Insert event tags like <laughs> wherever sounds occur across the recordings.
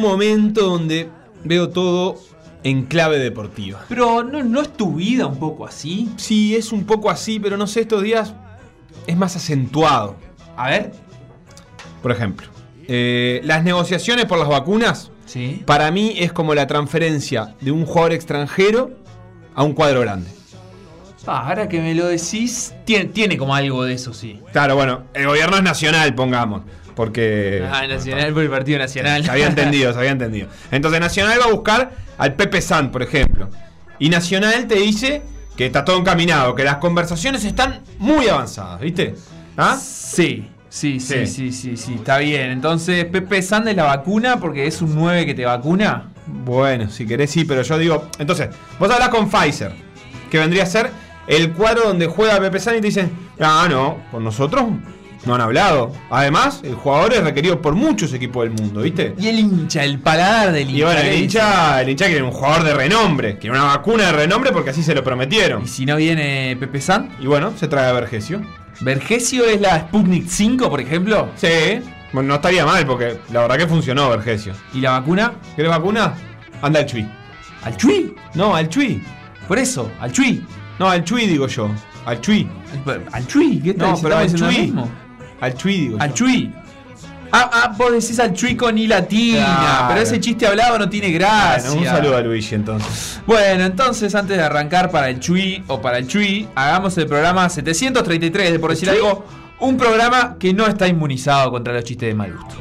un momento donde veo todo en clave deportiva. Pero ¿no, ¿no es tu vida un poco así? Sí, es un poco así, pero no sé, estos días es más acentuado. A ver. Por ejemplo, eh, las negociaciones por las vacunas, Sí. para mí es como la transferencia de un jugador extranjero a un cuadro grande. Ah, ahora que me lo decís, tiene, tiene como algo de eso, sí. Claro, bueno, el gobierno es nacional, pongamos. Porque. Ah, Nacional por el Partido Nacional. Se había entendido, se había entendido. Entonces Nacional va a buscar al Pepe San, por ejemplo. Y Nacional te dice que está todo encaminado, que las conversaciones están muy avanzadas, ¿viste? ¿Ah? Sí, sí, sí, Sí. sí, sí, está bien. Entonces, Pepe Sand es la vacuna porque es un 9 que te vacuna. Bueno, si querés sí, pero yo digo. Entonces, vos hablas con Pfizer, que vendría a ser el cuadro donde juega Pepe San y te dicen, ah, no, con nosotros no han hablado. Además, el jugador es requerido por muchos equipos del mundo, ¿viste? Y el hincha, el paladar del hincha. Y bueno, ¿qué el hincha, el hincha quiere un jugador de renombre, quiere una vacuna de renombre porque así se lo prometieron. Y si no viene Pepe Sand, Y bueno, se trae a Vergesio. Vergesio es la Sputnik 5, por ejemplo. Sí, bueno, no estaría mal porque la verdad que funcionó Vergesio. ¿Y la vacuna? ¿Querés vacuna? Anda al Chui. Al Chui. No, al Chui. Por eso, al Chui. No, al Chui digo yo. Al Chui. Al Chui, ¿qué tal? No, pero al Chui. Al Chui digo Al yo. Chui. Ah, ah, vos decís al Chui con I latina, Claro. pero ese chiste hablado no tiene gracia. Bueno, un saludo a Luigi entonces. Bueno, entonces antes de arrancar para el Chui o para el Chui, hagamos el programa 733 de por decir algo, un programa que no está inmunizado contra los chistes de mal gusto.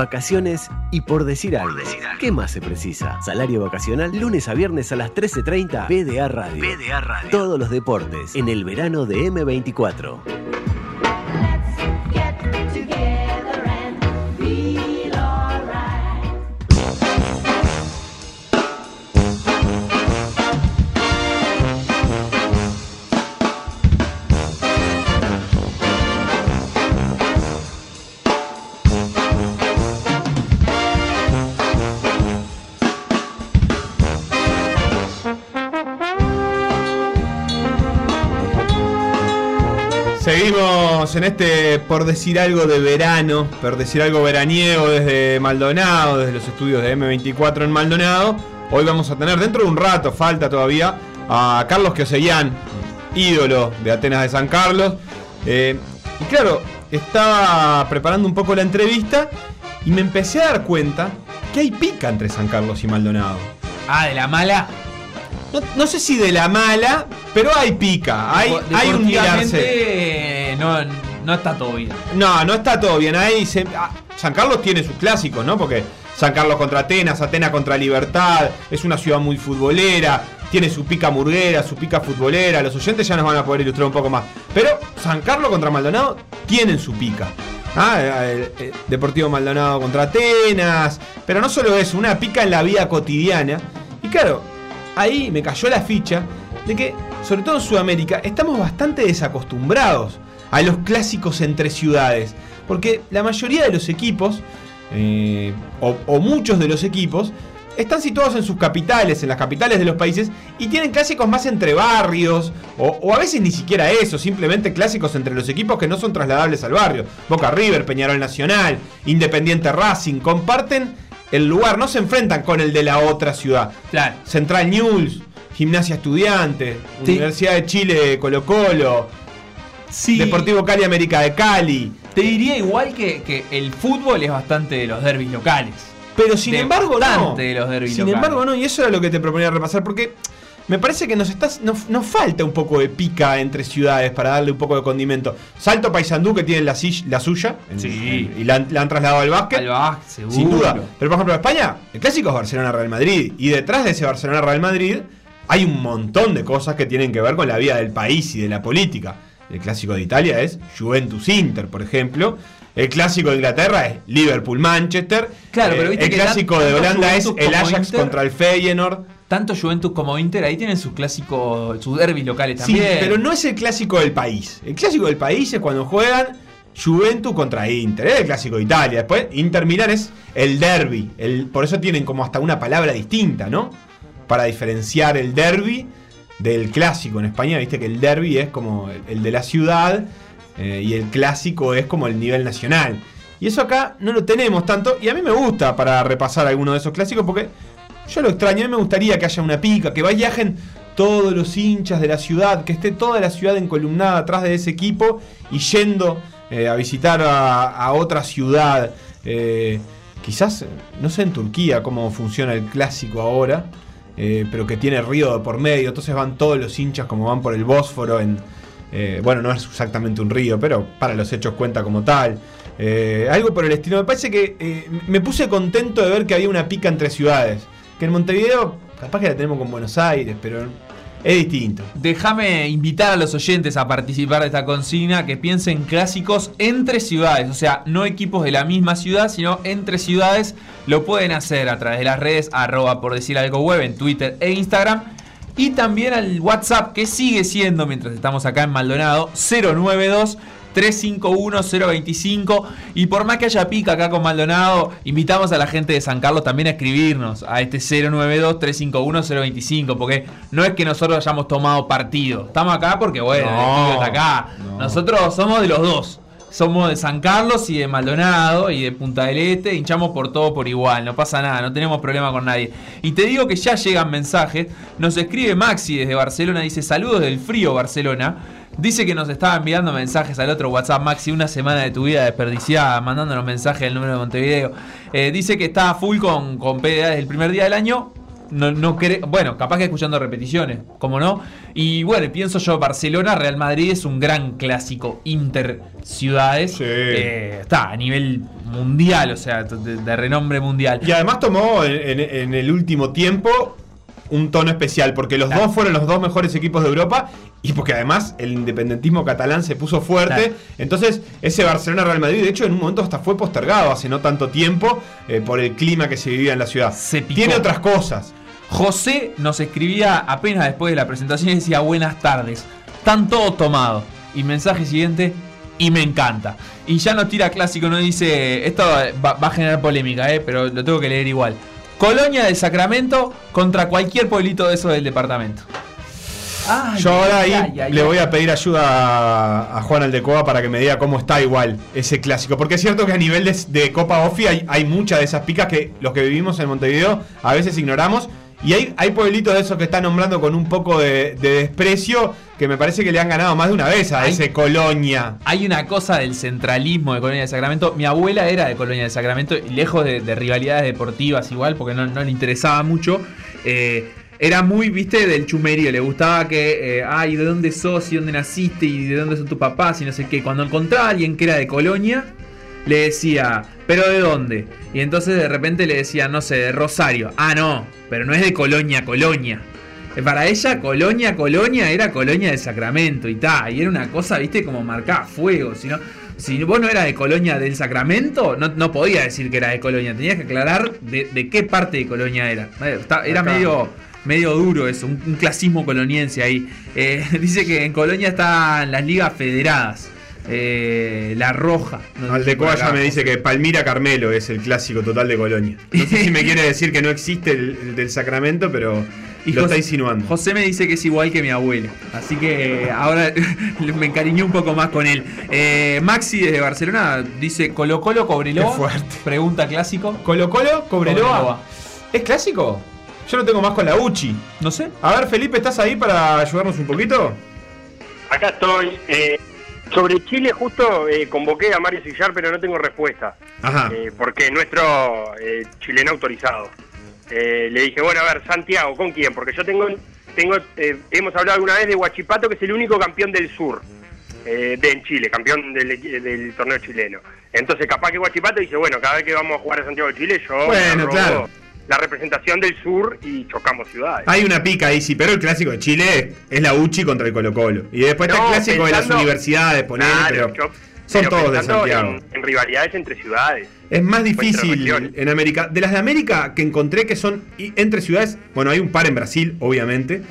Vacaciones y por decir algo. ¿Qué más se precisa? Salario vacacional lunes a viernes a las 13.30 PDA Radio. PDA Radio. Todos los deportes en el verano de M24. En este, por decir algo de verano, por decir algo veraniego desde Maldonado, desde los estudios de M24 en Maldonado. Hoy vamos a tener dentro de un rato, falta todavía, a Carlos Quioseguian, ídolo de Atenas de San Carlos. Eh, y claro, estaba preparando un poco la entrevista y me empecé a dar cuenta que hay pica entre San Carlos y Maldonado. Ah, de la mala. No, no sé si de la mala, pero hay pica, hay, hay un mirarse. No, no está todo bien. No, no está todo bien. Ahí se- ah, San Carlos tiene sus clásicos, ¿no? Porque San Carlos contra Atenas, Atenas contra Libertad, es una ciudad muy futbolera, tiene su pica murguera, su pica futbolera. Los oyentes ya nos van a poder ilustrar un poco más. Pero San Carlos contra Maldonado tienen su pica. Ah, eh, eh, Deportivo Maldonado contra Atenas. Pero no solo eso, una pica en la vida cotidiana. Y claro, ahí me cayó la ficha de que, sobre todo en Sudamérica, estamos bastante desacostumbrados a los clásicos entre ciudades. Porque la mayoría de los equipos, eh, o, o muchos de los equipos, están situados en sus capitales, en las capitales de los países, y tienen clásicos más entre barrios, o, o a veces ni siquiera eso, simplemente clásicos entre los equipos que no son trasladables al barrio. Boca River, Peñarol Nacional, Independiente Racing, comparten el lugar, no se enfrentan con el de la otra ciudad. Claro. Central News, Gimnasia Estudiante, Sí. Universidad de Chile Colo Colo, Sí. Deportivo Cali América de Cali. Te diría igual que, que el fútbol es bastante de los derbis locales. Pero sin De embargo no. de los derbis Sin locales. embargo no, y eso era lo que te proponía repasar, porque me parece que nos, estás, nos, nos falta un poco de pica entre ciudades para darle un poco de condimento. Salto Paysandú que tiene la, la suya, Sí. y la, han- la han trasladado al básquet. Al básquet, seguro. Sin duda. Pero por ejemplo, en España, el clásico es Barcelona-Real Madrid. Y detrás de ese Barcelona-Real Madrid hay un montón de cosas que tienen que ver con la vida del país y de la política. El clásico de Italia es Juventus-Inter, por ejemplo. El clásico de Inglaterra es Liverpool-Manchester. Claro, pero Eh, viste el que clásico de Holanda es el Ajax Inter- contra el Feyenoord. Tanto Juventus como Inter ahí tienen sus clásicos, sus derbis locales Sí, también. pero no es el clásico del país. El clásico del país es cuando juegan Juventus contra Inter. Es el clásico de Italia. Después, Inter Milan es el derby. El, por eso tienen como hasta una palabra distinta, ¿no? para diferenciar el derby del clásico. En España, viste que el derby es como el, de la ciudad eh, y el clásico es como el nivel nacional. Y eso acá no lo tenemos tanto. Y a mí me gusta para repasar alguno de esos clásicos porque yo lo extraño. A mí me gustaría que haya una pica, que viajen todos los hinchas de la ciudad, que esté toda la ciudad encolumnada atrás de ese equipo y yendo eh, a visitar a, a otra ciudad. Eh, quizás, no sé en Turquía cómo funciona el clásico ahora, eh, pero que tiene río por medio, entonces van todos los hinchas como van por el Bósforo en... eh, bueno, no es exactamente un río, pero para los hechos cuenta como tal. Eh, algo por el estilo. Me parece que me puse contento de ver que había una pica entre ciudades. Que en Montevideo, capaz que la tenemos con Buenos Aires, pero es distinto. Déjame invitar a los oyentes a participar de esta consigna que piensen clásicos entre ciudades, o sea, no equipos de la misma ciudad, sino entre ciudades. Lo pueden hacer a través de las redes arroba por decir algo web en Twitter e Instagram. Y también al WhatsApp que sigue siendo, mientras estamos acá en Maldonado, 092 351-025 y por más que haya pica acá con Maldonado, invitamos a la gente de San Carlos también a escribirnos a este 092-351-025 porque no es que nosotros hayamos tomado partido, estamos acá porque bueno, el No, equipo está acá, no. nosotros somos de los dos. Somos de San Carlos y de Maldonado y de Punta del Este, hinchamos por todo por igual, no pasa nada, no tenemos problema con nadie. Y te digo que ya llegan mensajes, nos escribe Maxi desde Barcelona, dice saludos del frío Barcelona. Dice que nos estaba enviando mensajes al otro WhatsApp, Maxi, una semana de tu vida desperdiciada, mandándonos mensajes del número de Montevideo. Eh, dice que está full con, con PDA desde el primer día del año. No, no bueno, capaz que escuchando repeticiones, como no. Y bueno, pienso yo, Barcelona, Real Madrid es un gran clásico interciudades. Sí. Eh, está a nivel mundial, o sea, de, de renombre mundial. Y además tomó en, en- en el último tiempo un tono especial, porque los Claro. dos fueron los dos mejores equipos de Europa y porque además el independentismo catalán se puso fuerte. Claro. Entonces, ese Barcelona-Real Madrid, de hecho, en un momento hasta fue postergado hace no tanto tiempo eh, por el clima que se vivía en la ciudad. Se picó. Tiene otras cosas. José nos escribía apenas después de la presentación y decía buenas tardes. Están todos tomados. Y mensaje siguiente, y me encanta. Y ya no tira clásico, no dice, esto va, va a generar polémica, eh, pero lo tengo que leer igual. Colonia del Sacramento contra cualquier pueblito de esos del departamento. Ay, Yo ahora ahí ay, ay, le ay. voy a pedir ayuda a, a Juan Aldecoa para que me diga cómo está igual ese clásico. Porque es cierto que a nivel de, de Copa Ofi hay, hay muchas de esas picas que los que vivimos en Montevideo a veces ignoramos. Y hay, hay pueblitos de esos que están nombrando con un poco de, de desprecio que me parece que le han ganado más de una vez a Hay- ese Colonia. Hay una cosa del centralismo de Colonia del Sacramento. Mi abuela era de Colonia del Sacramento, y lejos de, de rivalidades deportivas igual, porque no, no le interesaba mucho. eh, era muy, viste, del chumerío. Le gustaba que, eh, ay, ¿de dónde sos? ¿Y dónde naciste? ¿Y de dónde son tus papás? Y no sé qué. Cuando encontraba a alguien que era de Colonia, le decía, ¿pero de dónde? Y entonces de repente le decía, no sé, de Rosario. Ah, no, pero no es de Colonia, Colonia. Eh, Para ella, Colonia, Colonia era Colonia del Sacramento y tal. Y era una cosa, viste, como marcada a fuego. Si, no, si vos no eras de Colonia del Sacramento, no, no podía decir que era de Colonia. Tenías que aclarar de, de qué parte de Colonia era. Eh, Era medio, medio duro eso, un, un clasismo coloniense ahí. Eh, <laughs> dice que en Colonia están las ligas federadas. Eh, la roja. No por ya acá. me dice que Palmira Carmelo es el clásico total de Colonia. No sé si me quiere decir que no existe el, el del Sacramento, pero Y lo José- está insinuando. José me dice que es igual que mi abuela. Así que eh, ahora <laughs> me encariñé un poco más con él. Eh, Maxi desde Barcelona dice Colo Colo Cobreloa. Qué fuerte. Pregunta clásico. Colo Colo, Cobreloa. Cobreloa. ¿Es clásico? Yo lo tengo más con la Uchi. No sé. A ver, Felipe, ¿estás ahí para ayudarnos un poquito? Acá estoy. Eh, sobre Chile justo eh, convoqué a Mario Sillar, pero no tengo respuesta. Ajá. Eh, porque es nuestro eh, chileno autorizado. Eh, le dije, bueno, a ver, Santiago, ¿con quién? Porque yo tengo, tengo eh, hemos hablado alguna vez de Huachipato, que es el único campeón del sur. eh, de en Chile, campeón del, del torneo chileno. Entonces, capaz que Huachipato dice, bueno, cada vez que vamos a jugar a Santiago de Chile, yo Bueno, claro. La representación del sur y chocamos ciudades. Hay una pica ahí, sí, pero el clásico de Chile es la Uchi contra el Colo Colo. Y después está el clásico de las universidades, ponele, Claro, pero yo- son pero todos de Santiago. En, en rivalidades entre ciudades. Es más difícil en América. De las de América que encontré que son entre ciudades, bueno, hay un par en Brasil, obviamente.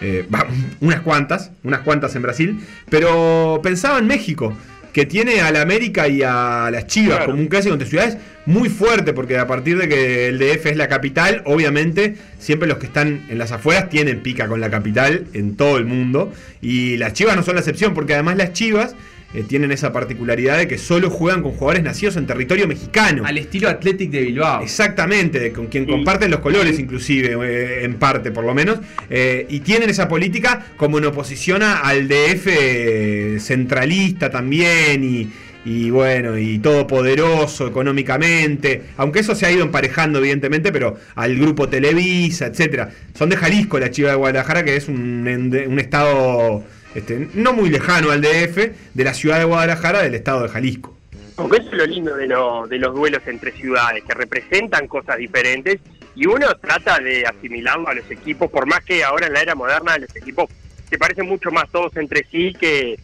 eh, <laughs> unas cuantas, unas cuantas en Brasil. Pero pensaba en México. Que tiene al América y a las Chivas Claro. como un clásico entre ciudades muy fuerte, porque a partir de que el DF es la capital, obviamente siempre los que están en las afueras tienen pica con la capital en todo el mundo. Y las Chivas no son la excepción, porque además las Chivas eh, tienen esa particularidad de que solo juegan con jugadores nacidos en territorio mexicano. Al estilo Athletic de Bilbao. Exactamente, de con quien Sí. comparten los colores inclusive, eh, en parte por lo menos, eh, y tienen esa política como en oposición al DF centralista también y, y bueno, y todopoderoso económicamente, aunque eso se ha ido emparejando evidentemente, pero al grupo Televisa, etcétera. Son de Jalisco, la Chiva de Guadalajara, que es un, un estado este, no muy lejano al DF, de la ciudad de Guadalajara, del estado de Jalisco. Porque eso es lo lindo de, lo- de los duelos entre ciudades, que representan cosas diferentes y uno trata de asimilarlo a los equipos, por más que ahora en la era moderna los equipos se parecen mucho más todos entre sí que,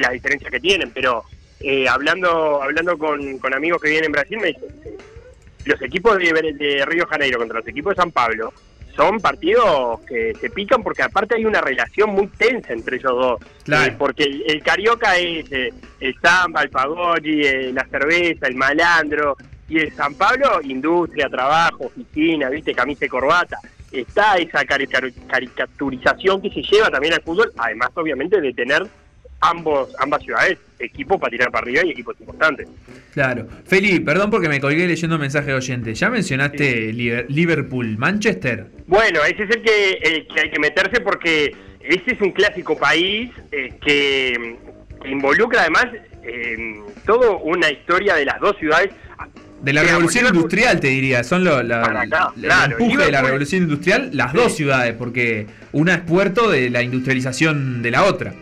las diferencias que tienen. Pero eh, hablando hablando con, con amigos que vienen en Brasil, me dicen, los equipos de, de Río Janeiro contra los equipos de San Pablo son partidos que se pican porque aparte hay una relación muy tensa entre ellos dos. Claro. Eh, porque el, el carioca es eh, el samba, el pagoggi, eh, la cerveza, el malandro. Y el San Pablo, industria, trabajo, oficina, viste, camisa y corbata. Está esa caricaturización que se lleva también al fútbol, además obviamente de tener ambos ambas ciudades equipos para tirar para arriba y equipos importantes. Claro. Feli, perdón porque me colgué leyendo mensaje de oyente. ¿Ya mencionaste Liber- Liverpool, Manchester? Bueno, ese es el que, el que hay que meterse porque ese es un clásico país eh, que, que involucra además eh, toda una historia de las dos ciudades. De la Digamos, revolución Liverpool- industrial, te diría. Son lo- la, acá, el claro. empuje de la revolución industrial, las Sí. dos ciudades, porque una es puerto de la industrialización de la otra.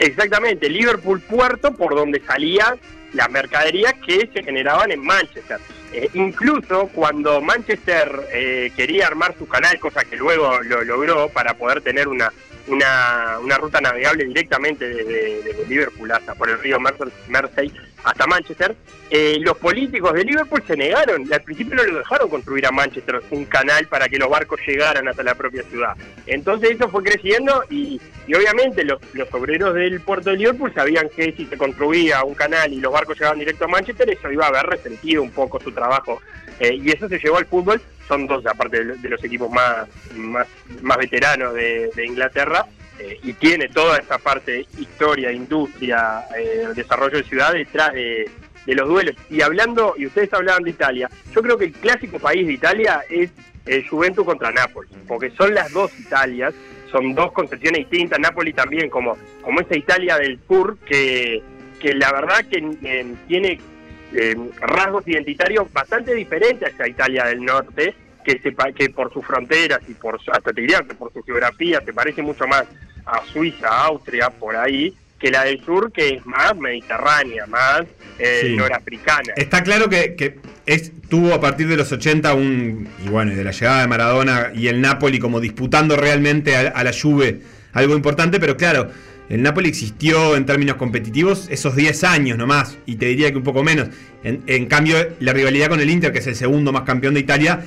Exactamente, Liverpool puerto por donde salían las mercaderías que se generaban en Manchester. Eh, incluso cuando Manchester eh, quería armar su canal, cosa que luego lo logró para poder tener una, una, una ruta navegable directamente desde, Liverpool hasta por el río Merse- Mersey hasta Manchester, eh, los políticos de Liverpool se negaron, al principio no lo dejaron construir a Manchester un canal para que los barcos llegaran hasta la propia ciudad. Entonces eso fue creciendo y, y obviamente los, los obreros del puerto de Liverpool sabían que si se construía un canal y los barcos llegaban directo a Manchester, eso iba a haber resentido un poco su trabajo. Eh, y eso se llevó al fútbol, son dos aparte de, los equipos más, más, más veteranos de, Inglaterra, eh, y tiene toda esa parte, historia, industria, eh, desarrollo de ciudad detrás de, los duelos. Y hablando, y ustedes hablaban de Italia, yo creo que el clásico país de Italia es el Juventus contra Nápoles, porque son las dos Italias, son dos concepciones distintas, Nápoles también como, como esa Italia del sur que, que la verdad que eh, tiene eh, rasgos identitarios bastante diferentes a Italia del norte, que, se, que por sus fronteras y por hasta te diría que por su geografía se parece mucho más a Suiza, a Austria, por ahí, que la del sur, que es más mediterránea, más eh, Sí. norafricana. Está claro que, que es, tuvo a partir de los 80 un. Y bueno, y de la llegada de Maradona y el Napoli como disputando realmente a, a la Juve algo importante, pero claro, el Napoli existió en términos competitivos esos 10 años nomás, y te diría que un poco menos. En, cambio, la rivalidad con el Inter, que es el segundo más campeón de Italia,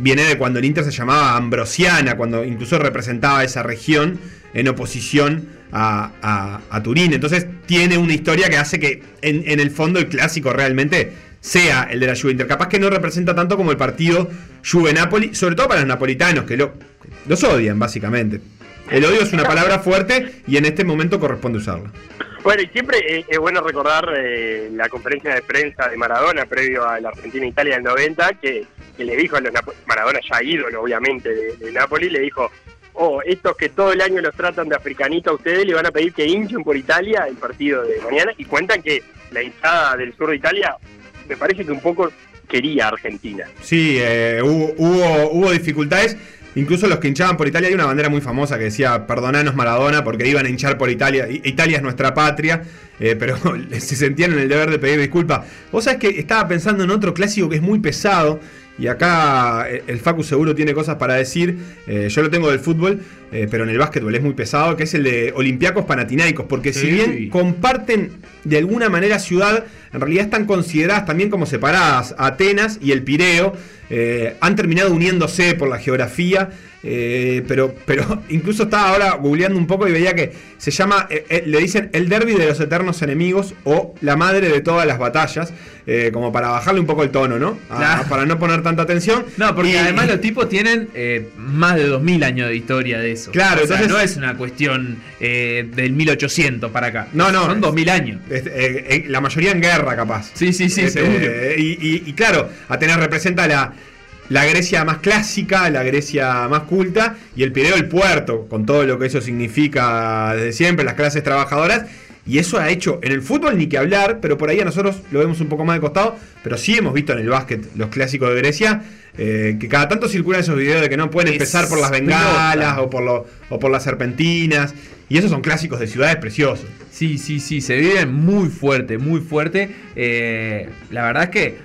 viene de cuando el Inter se llamaba Ambrosiana, cuando incluso representaba esa región en oposición a, a- Turín. Entonces tiene una historia que hace que en, en el fondo el clásico realmente sea el de la Juve Inter. Capaz que no representa tanto como el partido Juve-Napoli, sobre todo para los napolitanos, que lo, los odian básicamente. El odio es una palabra fuerte y en este momento corresponde usarla. Bueno, y siempre eh, es bueno recordar eh, la conferencia de prensa de Maradona previo a la Argentina-Italia del 90, que, que le dijo a los Maradona ya ídolo obviamente de, de Napoli, le dijo, oh, estos que todo el año los tratan de africanito a ustedes, le van a pedir que hinchen por Italia el partido de mañana, y cuentan que la hinchada del sur de Italia me parece que un poco quería Argentina. Sí, eh, hubo, hubo, hubo dificultades. Incluso los que hinchaban por Italia, hay una bandera muy famosa que decía, perdonanos Maradona, porque iban a hinchar por Italia. Italia es nuestra patria, eh, pero <laughs> se sentían en el deber de pedir disculpas. Vos sabés que estaba pensando en otro clásico que es muy pesado, y acá eh, el Facu seguro tiene cosas para decir. eh, yo lo tengo del fútbol, eh, pero en el básquetbol es muy pesado, que es el de Olympiacos Panathinaikos, porque si Sí. bien comparten de alguna manera ciudad, en realidad están consideradas también como separadas Atenas y el Pireo. han terminado uniéndose por la geografía Eh, pero, pero <laughs> incluso estaba ahora googleando un poco y veía que se llama, eh, eh, le dicen el derby de los eternos enemigos o la madre de todas las batallas, eh, como para bajarle un poco el tono, ¿no? A- Claro. Para no poner tanta atención. No, porque Y- además <laughs> los tipos tienen más de 2000 años de historia de eso. Claro, O sea, entonces- no es una cuestión del 1800 para acá. No, no. Son 2000 años. La mayoría en guerra, capaz. Sí, sí, sí, seguro. Y, y- y claro, Atenas representa la, la Grecia más clásica, la Grecia más culta, y el Pireo el puerto, con todo lo que eso significa desde siempre, las clases trabajadoras. Y eso ha hecho en el fútbol ni que hablar, pero por ahí a nosotros lo vemos un poco más de costado. Pero sí hemos visto en el básquet los clásicos de Grecia, eh, que cada tanto circulan esos videos de que no pueden empezar por las bengalas o por, lo- o por las serpentinas. Y esos son clásicos de ciudades preciosos. Sí, sí, sí, se vive muy fuerte, muy fuerte. Eh, la verdad es que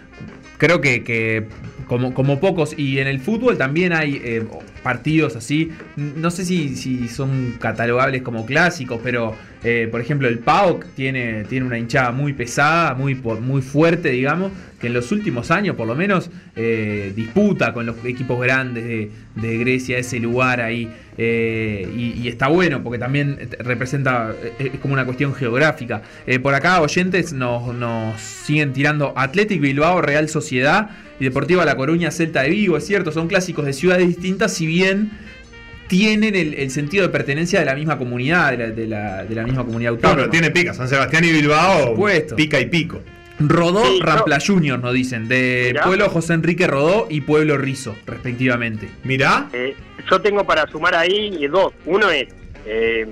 creo que, que como, como pocos, y en el fútbol también hay eh, partidos así, no sé si, son catalogables como clásicos, pero eh, por ejemplo el PAOK tiene, tiene una hinchada muy pesada, muy, muy fuerte, digamos, que en los últimos años por lo menos eh, disputa con los equipos grandes de, Grecia ese lugar ahí. eh, y, está bueno porque también representa, es como una cuestión geográfica. Por acá oyentes nos, nos siguen tirando Athletic Bilbao, Real Sociedad y Deportiva La Coruña, Celta de Vigo, es cierto, son clásicos de ciudades distintas, bien tienen el, el sentido de pertenencia de la misma comunidad, de la, de la- de la misma comunidad No, autónoma. pero tiene pica. San Sebastián y Bilbao. Pica y pico. Rodó, Sí, no. Rampla Junior, nos dicen, de Mirá. Pueblo José Enrique Rodó y Pueblo Rizo, respectivamente. Mirá. Eh, yo tengo para sumar ahí eh, dos. Uno es eh,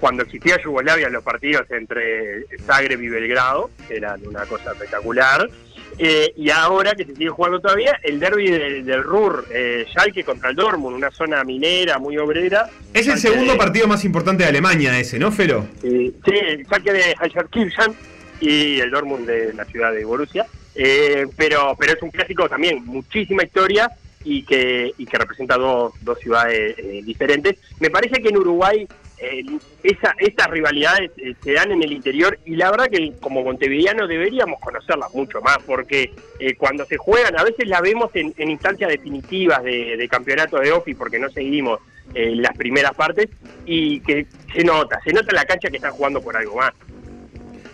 cuando existía Yugoslavia los partidos entre Zagreb y Belgrado, eran una cosa espectacular. Eh, y ahora que se sigue jugando todavía, el derby del, del Ruhr, eh, Schalke contra el Dortmund, una zona minera muy obrera. Es el Schalke segundo de- partido más importante de Alemania ese, ¿no, Felo? eh, sí, el saque de Kirchan y el Dortmund de la ciudad de Borussia. Eh, pero, pero es un clásico también, muchísima historia y que, y que representa dos, dos ciudades eh, diferentes. Me parece que en Uruguay eh, esa, estas rivalidades eh, se dan en el interior y la verdad que como montevideanos deberíamos conocerlas mucho más porque eh, cuando se juegan a veces la vemos en, en instancias definitivas de, de campeonato de OFI porque no seguimos eh, las primeras partes y que se nota, se nota en la cancha que están jugando por algo más.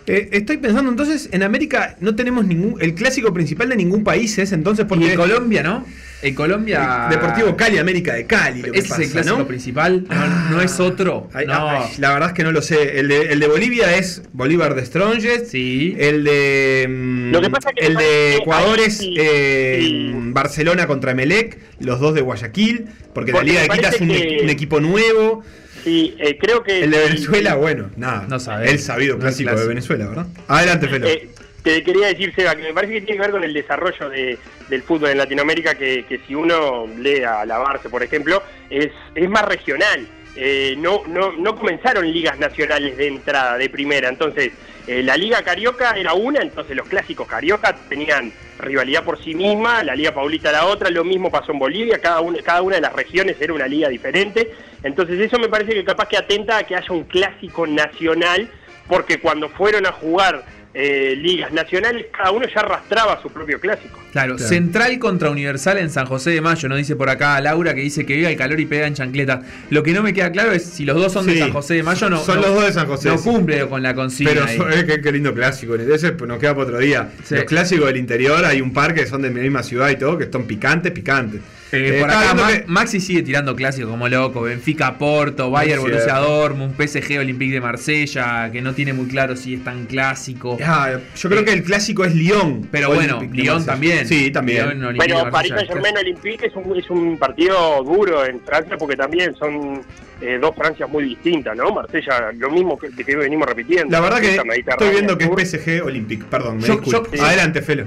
Eh, estoy pensando entonces, en América no tenemos ningún. El clásico principal de ningún país es entonces Y porque. en Colombia, ¿no? En Colombia. Deportivo Cali, América de Cali. Lo que Ese es el pasa, clásico ¿no? principal, no, Ah. no es otro. Ay, no. ay, la verdad es que no lo sé. El de, el de Bolivia es Bolívar de Strongest. Sí. El de. Lo que pasa es que el de Ecuador es sí, eh, sí. Barcelona contra Melec. Los dos de Guayaquil. Porque, Porque la Liga de Quita es un, parece que- un equipo nuevo. Sí, eh, creo que... El de Venezuela, bueno, nada. No sabe. El sabido clásico de. Venezuela, ¿verdad? Adelante, Felo. Eh, te quería decir, Seba, que me parece que tiene que ver con el desarrollo de- del fútbol en Latinoamérica, que, que si uno lee a la Barça, por ejemplo, es, es más regional. Eh, no, no, no comenzaron ligas nacionales de entrada, de primera. Entonces, eh, la Liga Carioca era una, entonces los clásicos Carioca tenían rivalidad por sí misma, la Liga Paulista la otra, lo mismo pasó en Bolivia, cada una, cada una de las regiones era una liga diferente. Entonces, eso me parece que capaz que atenta a que haya un clásico nacional, porque cuando fueron a jugar eh, ligas nacionales, cada uno ya arrastraba su propio clásico. Claro, Claro. Central contra Universal en San José de Mayo, nos dice por acá Laura que dice que viva el calor y pega en chancleta. Lo que no me queda claro es si los dos son Sí. de San José de Mayo no. Son no- los dos de San José, No sí. cumple con la consigna. Pero eh, qué, qué lindo clásico. Ese nos queda para otro día. Sí. Los clásicos del interior, hay un par que son de mi misma ciudad y todo, que son picantes, picantes. Eh, Eh, por estaba acá viendo Ma- que- Maxi sigue tirando clásicos como loco, Benfica Porto, Bayern Muy Borussia. Dortmund, PSG Olympique de Marsella, que no tiene muy claro si es tan clásico. Ah, yo creo que el clásico es Lyon. Pero bueno, Olympique Lyon también. Sí, también. Lyon, Bueno, París Marsella, Saint Germain Olympique es un, es un partido duro en Francia porque también son eh, dos Francias muy distintas, ¿no? Marsella, lo mismo que, que venimos repitiendo. La verdad que estoy viendo que es PSG Olympique. Perdón, me yo- Adelante, Felo.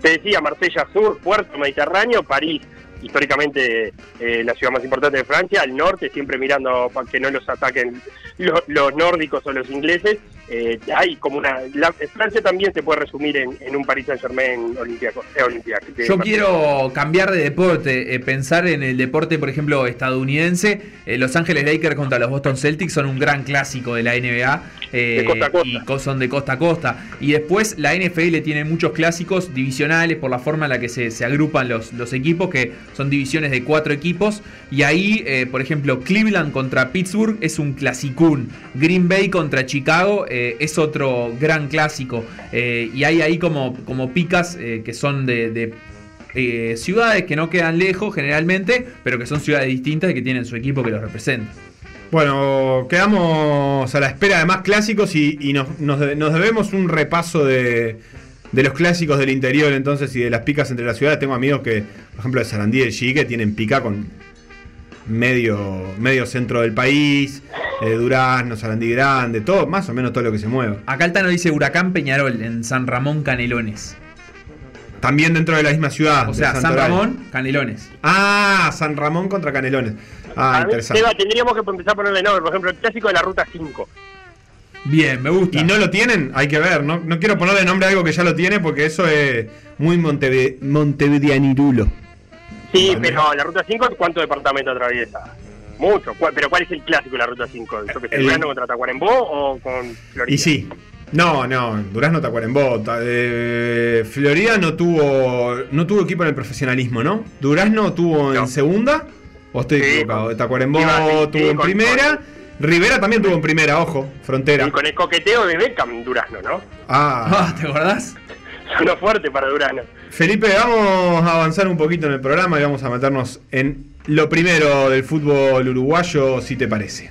Te decía, Marsella Sur, Puerto Mediterráneo, París, históricamente eh, la ciudad más importante de Francia, al norte, siempre mirando para que no los ataquen los, los nórdicos o los ingleses, eh, hay como una... La, Francia también se puede resumir en, en un Paris Saint-Germain olímpico. Eh, Yo quiero cambiar de deporte, eh, pensar en el deporte, por ejemplo, estadounidense. Los Ángeles Lakers contra los Boston Celtics son un gran clásico de la NBA. De costa a costa. Y son de costa a costa. Y después la NFL tiene muchos clásicos divisionales por la forma en la que se, se agrupan los, los equipos, que son divisiones de cuatro equipos. Y ahí, eh, por ejemplo, Cleveland contra Pittsburgh es un clasicún. Green Bay contra Chicago eh, es otro gran clásico. Eh, y hay ahí como, como picas que son de, de, ciudades que no quedan lejos generalmente, pero que son ciudades distintas y que tienen su equipo que los representa. Bueno, quedamos a la espera de más clásicos y, nos, nos nos debemos un repaso de, de los clásicos del interior entonces y de las picas entre las ciudades. Tengo amigos que, por ejemplo, de Sarandí y el Chi, que tienen pica con medio, medio centro del país, eh, Durazno, Sarandí Grande, todo, más o menos todo lo que se mueva. Acá Altano dice Huracán Peñarol en San Ramón Canelones. También dentro de la misma ciudad. O sea, San. Ramón, Canelones. Ah, San Ramón contra Canelones. Ah, A interesante. Seba, tendríamos que empezar a ponerle nombre, por ejemplo, el clásico de la Ruta 5. Bien, me gusta. Y no lo tienen, hay que ver. No, no quiero ponerle nombre a algo que ya lo tiene porque eso es muy monteve montevideanirulo. Sí, Vale. pero la Ruta 5, ¿cuánto departamento atraviesa? Mucho. ¿Cuál- ¿Pero cuál es el clásico de la Ruta 5? ¿Yo que sé, El- contra Tacuarembó o con Florida? Y sí. No, no, Durazno Tacuarembó. Ta- eh, Florida no tuvo no tuvo equipo en el profesionalismo, ¿no? Durazno tuvo en segunda. ¿O estoy Sí, equivocado? Tacuarembó iba tuvo sí, en con- primera. Rivera también tuvo en primera, ojo, frontera. Y con el coqueteo de Beckham, Durazno, ¿no? Ah, Ah, ¿te acordás? <laughs> Sonó fuerte para Durazno. Felipe, vamos a avanzar un poquito en el programa y vamos a meternos en lo primero del fútbol uruguayo, si te parece.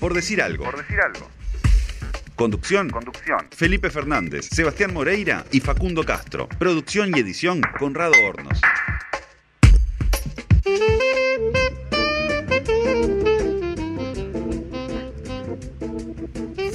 Por decir algo. Por decir algo. Conducción. Conducción. Felipe Fernández, Sebastián Moreira y Facundo Castro. Producción y edición Conrado Hornos.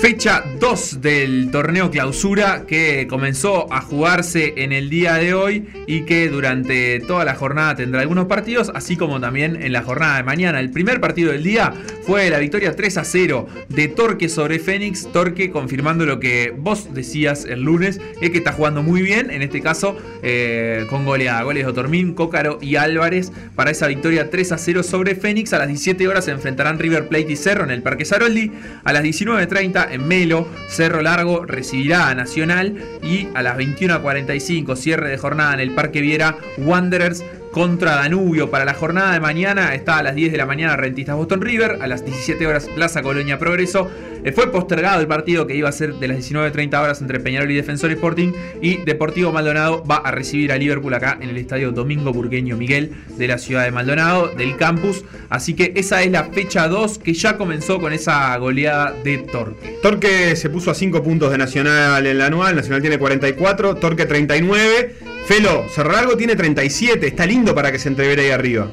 Fecha 2 del torneo clausura que comenzó a jugarse en el día de hoy y que durante toda la jornada tendrá algunos partidos, así como también en la jornada de mañana. El primer partido del día fue la victoria 3 a 0 de Torque sobre Fénix. Torque confirmando lo que vos decías el lunes, es que está jugando muy bien, en este caso eh, con goleada. Goles de Otormín, Cócaro y Álvarez para esa victoria 3 a 0 sobre Fénix. A las 17 horas se enfrentarán River Plate y Cerro en el Parque Saroldi. A las 19.30 en Melo, Cerro Largo recibirá a Nacional. Y a las 21.45 cierre de jornada en el Parque Viera, Wanderers contra Danubio. Para la jornada de mañana está a las 10 de la mañana Rentistas Boston River, a las 17 horas Plaza Colonia Progreso. Eh, fue postergado el partido que iba a ser de las 19.30 horas entre Peñarol y Defensor Sporting y Deportivo Maldonado va a recibir a Liverpool acá en el Estadio Domingo Burgueño Miguel de la ciudad de Maldonado, del campus. Así que esa es la fecha 2 que ya comenzó con esa goleada de Torque. Torque se puso a 5 puntos de Nacional en la anual, Nacional tiene 44, Torque 39. Felo, Cerro Largo tiene 37, está lindo para que se entrevere ahí arriba.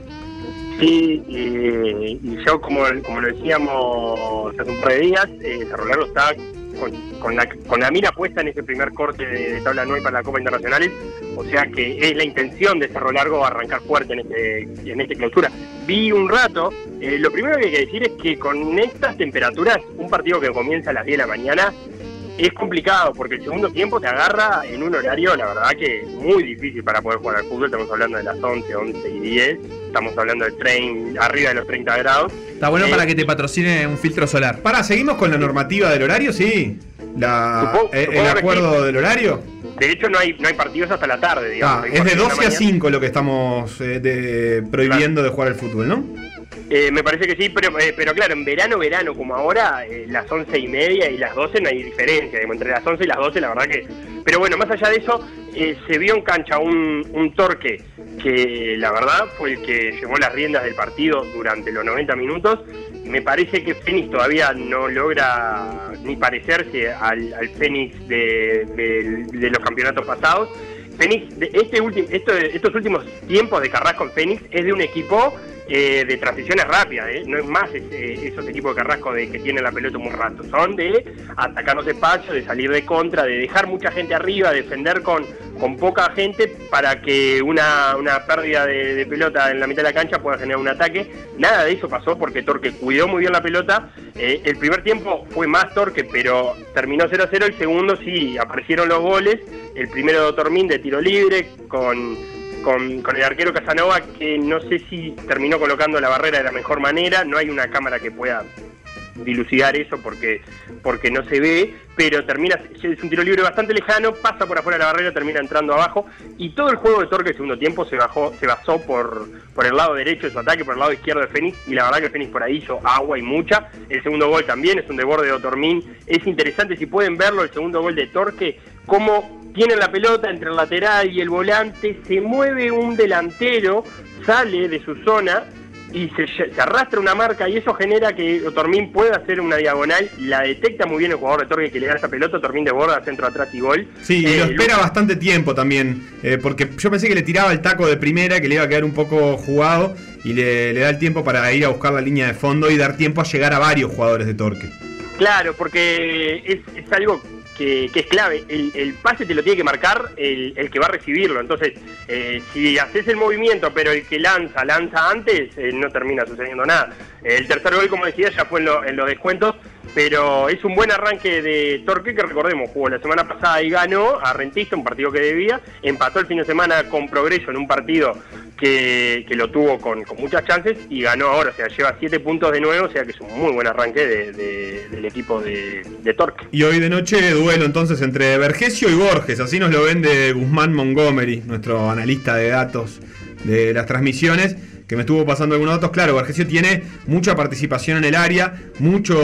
Sí, y, y yo, como, como lo decíamos hace un par de días, eh, Cerro Largo está con, con la, con la mira puesta en ese primer corte de, tabla anual para la Copa Internacional. O sea que es la intención de Cerro Largo arrancar fuerte en este, en este clausura. Vi un rato, eh, lo primero que hay que decir es que con estas temperaturas, un partido que comienza a las 10 de la mañana es complicado porque el segundo tiempo te agarra en un horario, la verdad que muy difícil para poder jugar al fútbol. Estamos hablando de las 11, 11 y 10. Estamos hablando del tren arriba de los 30 grados. Está bueno Eh, para que te patrocine un filtro solar. Para, ¿seguimos con la normativa del horario? Sí. La, Supongo- eh, supongo ¿El que acuerdo del horario? De hecho, no hay, no hay partidos hasta la tarde, digamos. Ah, es de partidos en la 12 a mañana. 5 lo que estamos eh, de- prohibiendo de jugar al fútbol, ¿no? Eh, me parece que sí, pero, eh, pero claro, en verano, verano como ahora, eh, las 11 y media y las 12 no hay diferencia. entre las 11 y las 12, la verdad que. Pero bueno, más allá de eso, eh, se vio en cancha un, un torque que la verdad fue el que llevó las riendas del partido durante los 90 minutos. Me parece que Fénix todavía no logra ni parecerse al, Fénix de, los campeonatos pasados. Fénix, este último, esto, estos últimos tiempos de Carrasco en Fénix es de un equipo eh, de transiciones rápidas, ¿eh? no es más ese- esos equipos de Carrasco de que tienen la pelota un rato, son de atacar los espacios, de salir de contra, de dejar mucha gente arriba, defender con, con poca gente para que una, una pérdida de, pelota en la mitad de la cancha pueda generar un ataque. Nada de eso pasó porque Torque cuidó muy bien la pelota. Eh, el primer tiempo fue más Torque, pero terminó 0-0. El segundo sí, aparecieron los goles. El primero de Otormín de tiro libre con, con, con el arquero Casanova, que no sé si terminó colocando la barrera de la mejor manera. No hay una cámara que pueda dilucidar eso porque porque no se ve, pero termina es un tiro libre bastante lejano, pasa por afuera la barrera, termina entrando abajo y todo el juego de Torque el segundo tiempo se bajó se basó por por el lado derecho de su ataque, por el lado izquierdo de Fénix y la verdad que Fénix por ahí hizo agua y mucha. El segundo gol también es un desborde de Otormín, es interesante si pueden verlo el segundo gol de Torque cómo tiene la pelota entre el lateral y el volante, se mueve un delantero, sale de su zona y se, se arrastra una marca y eso genera que Otormín pueda hacer una diagonal, la detecta muy bien el jugador de Torque que le da esa pelota, Otormín desborda centro atrás y gol. Sí, y Eh, lo espera Lucas- bastante tiempo también, eh, porque yo pensé que le tiraba el taco de primera, que le iba a quedar un poco jugado, y le, le da el tiempo para ir a buscar la línea de fondo y dar tiempo a llegar a varios jugadores de Torque. Claro, porque es, es algo que, es clave. El, pase te lo tiene que marcar el, el que va a recibirlo. Entonces, eh, si haces el movimiento, pero el que lanza, lanza antes, eh, no termina sucediendo nada. El tercer gol, como decía, ya fue en, lo- en los descuentos, pero es un buen arranque de Torque que recordemos, jugó la semana pasada y ganó a Rentista, un partido que debía, empató el fin de semana con Progreso en un partido que, que lo tuvo con, con muchas chances y ganó ahora, o sea, lleva siete puntos de nuevo, o sea que es un muy buen arranque de- de- del equipo de, de Torque. Y hoy de noche duelo entonces entre Vergesio y Borges, así nos lo vende Guzmán Montgomery, nuestro analista de datos de las transmisiones, que me estuvo pasando algunos datos. Claro, Vergesio tiene mucha participación en el área, muchos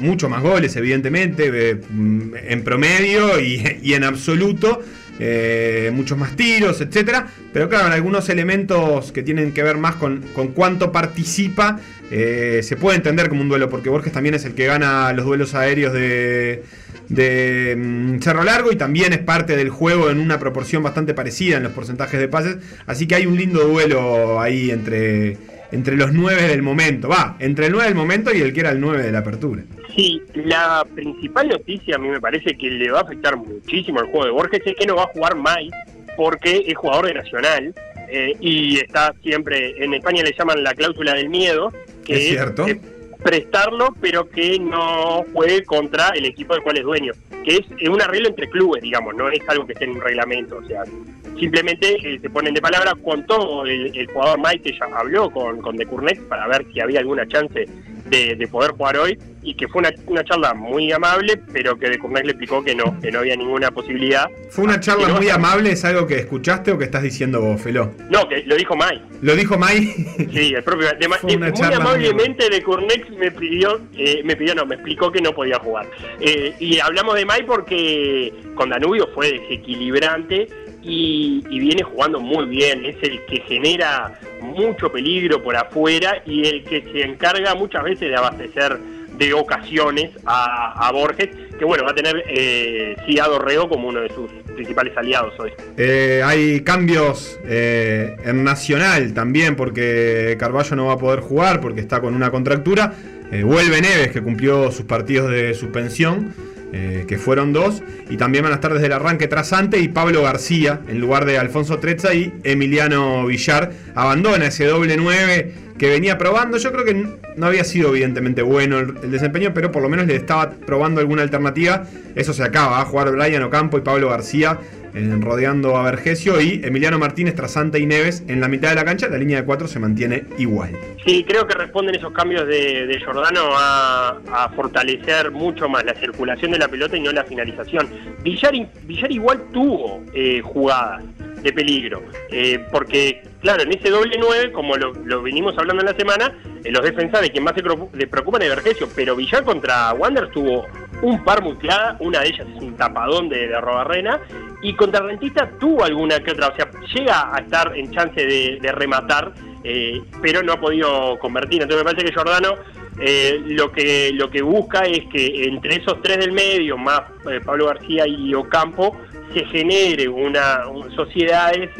mucho más goles, evidentemente, mm, en promedio y, en absoluto. eh, muchos más tiros, etcétera, pero claro, algunos elementos que tienen que ver más con, con cuánto participa, eh, se puede entender como un duelo, porque Borges también es el que gana los duelos aéreos de, de mm, Cerro Largo y también es parte del juego en una proporción bastante parecida en los porcentajes de pases. Así que hay un lindo duelo ahí entre, entre los nueve del momento. Va, entre el 9 del momento y el que era el 9 de la apertura. Sí, la principal noticia a mí me parece que le va a afectar muchísimo al juego de Borges es que no va a jugar más porque es jugador de Nacional eh, y está siempre, en España le llaman la cláusula del miedo, que Es cierto. eh, prestarlo pero que no juegue contra el equipo del cual es dueño, que es un arreglo entre clubes, digamos, no es algo que esté en un reglamento, o sea, simplemente eh, se ponen de palabra con todo el, el jugador que ya habló con, con De Cournet para ver si había alguna chance de, de poder jugar hoy y que fue una, una charla muy amable, pero que De Cournet le explicó que no, que no había ninguna posibilidad. ¿Fue una charla no muy amable? ¿Es algo que escuchaste o que estás diciendo vos, Feló? No, que lo dijo Mike. ¿Lo dijo Mai? Sí, el propio. <laughs> de- Fue una de- muy charla muy amablemente de Cournex me pidió, eh, me pidió, no, me explicó que no podía jugar. Eh, y hablamos de Mai porque con Danubio fue desequilibrante y, viene jugando muy bien. Es el que genera mucho peligro por afuera y el que se encarga muchas veces de abastecer de ocasiones a, a Borges, que bueno, va a tener eh, sí a como uno de sus principales aliados hoy. Eh, hay cambios eh, en Nacional también, porque Carballo no va a poder jugar porque está con una contractura. Eh, vuelve Neves, que cumplió sus partidos de suspensión, eh, que fueron dos. Y también van a estar desde el arranque Trasante y Pablo García, en lugar de Alfonso Trezza y Emiliano Villar. Abandona ese doble 9 que venía probando. Yo creo que no había sido evidentemente bueno el, desempeño, pero por lo menos le estaba probando alguna alternativa. Eso se acaba, a jugar Brian Ocampo y Pablo García eh, rodeando a Vergesio y Emiliano Martínez, Trasante y Neves en la mitad de la cancha. La línea de cuatro se mantiene igual. Sí, creo que responden esos cambios de, de Giordano a, fortalecer mucho más la circulación de la pelota y no la finalización. Villar, Villar igual tuvo eh, jugadas de peligro, eh, porque claro, en ese doble 9, como lo, lo venimos hablando en la semana, eh, los defensas de quien más se preocupan es Vergesio, pero Villar contra Wander tuvo un par muy clara, una de ellas es un tapadón de, de Robarrena, y contra Rentista tuvo alguna que otra, o sea, llega a estar en chance de, rematar, eh, pero no ha podido convertir. Entonces me parece que Giordano eh, lo que lo que busca es que entre esos tres del medio, más Pablo García y Ocampo, se genere una un- sociedades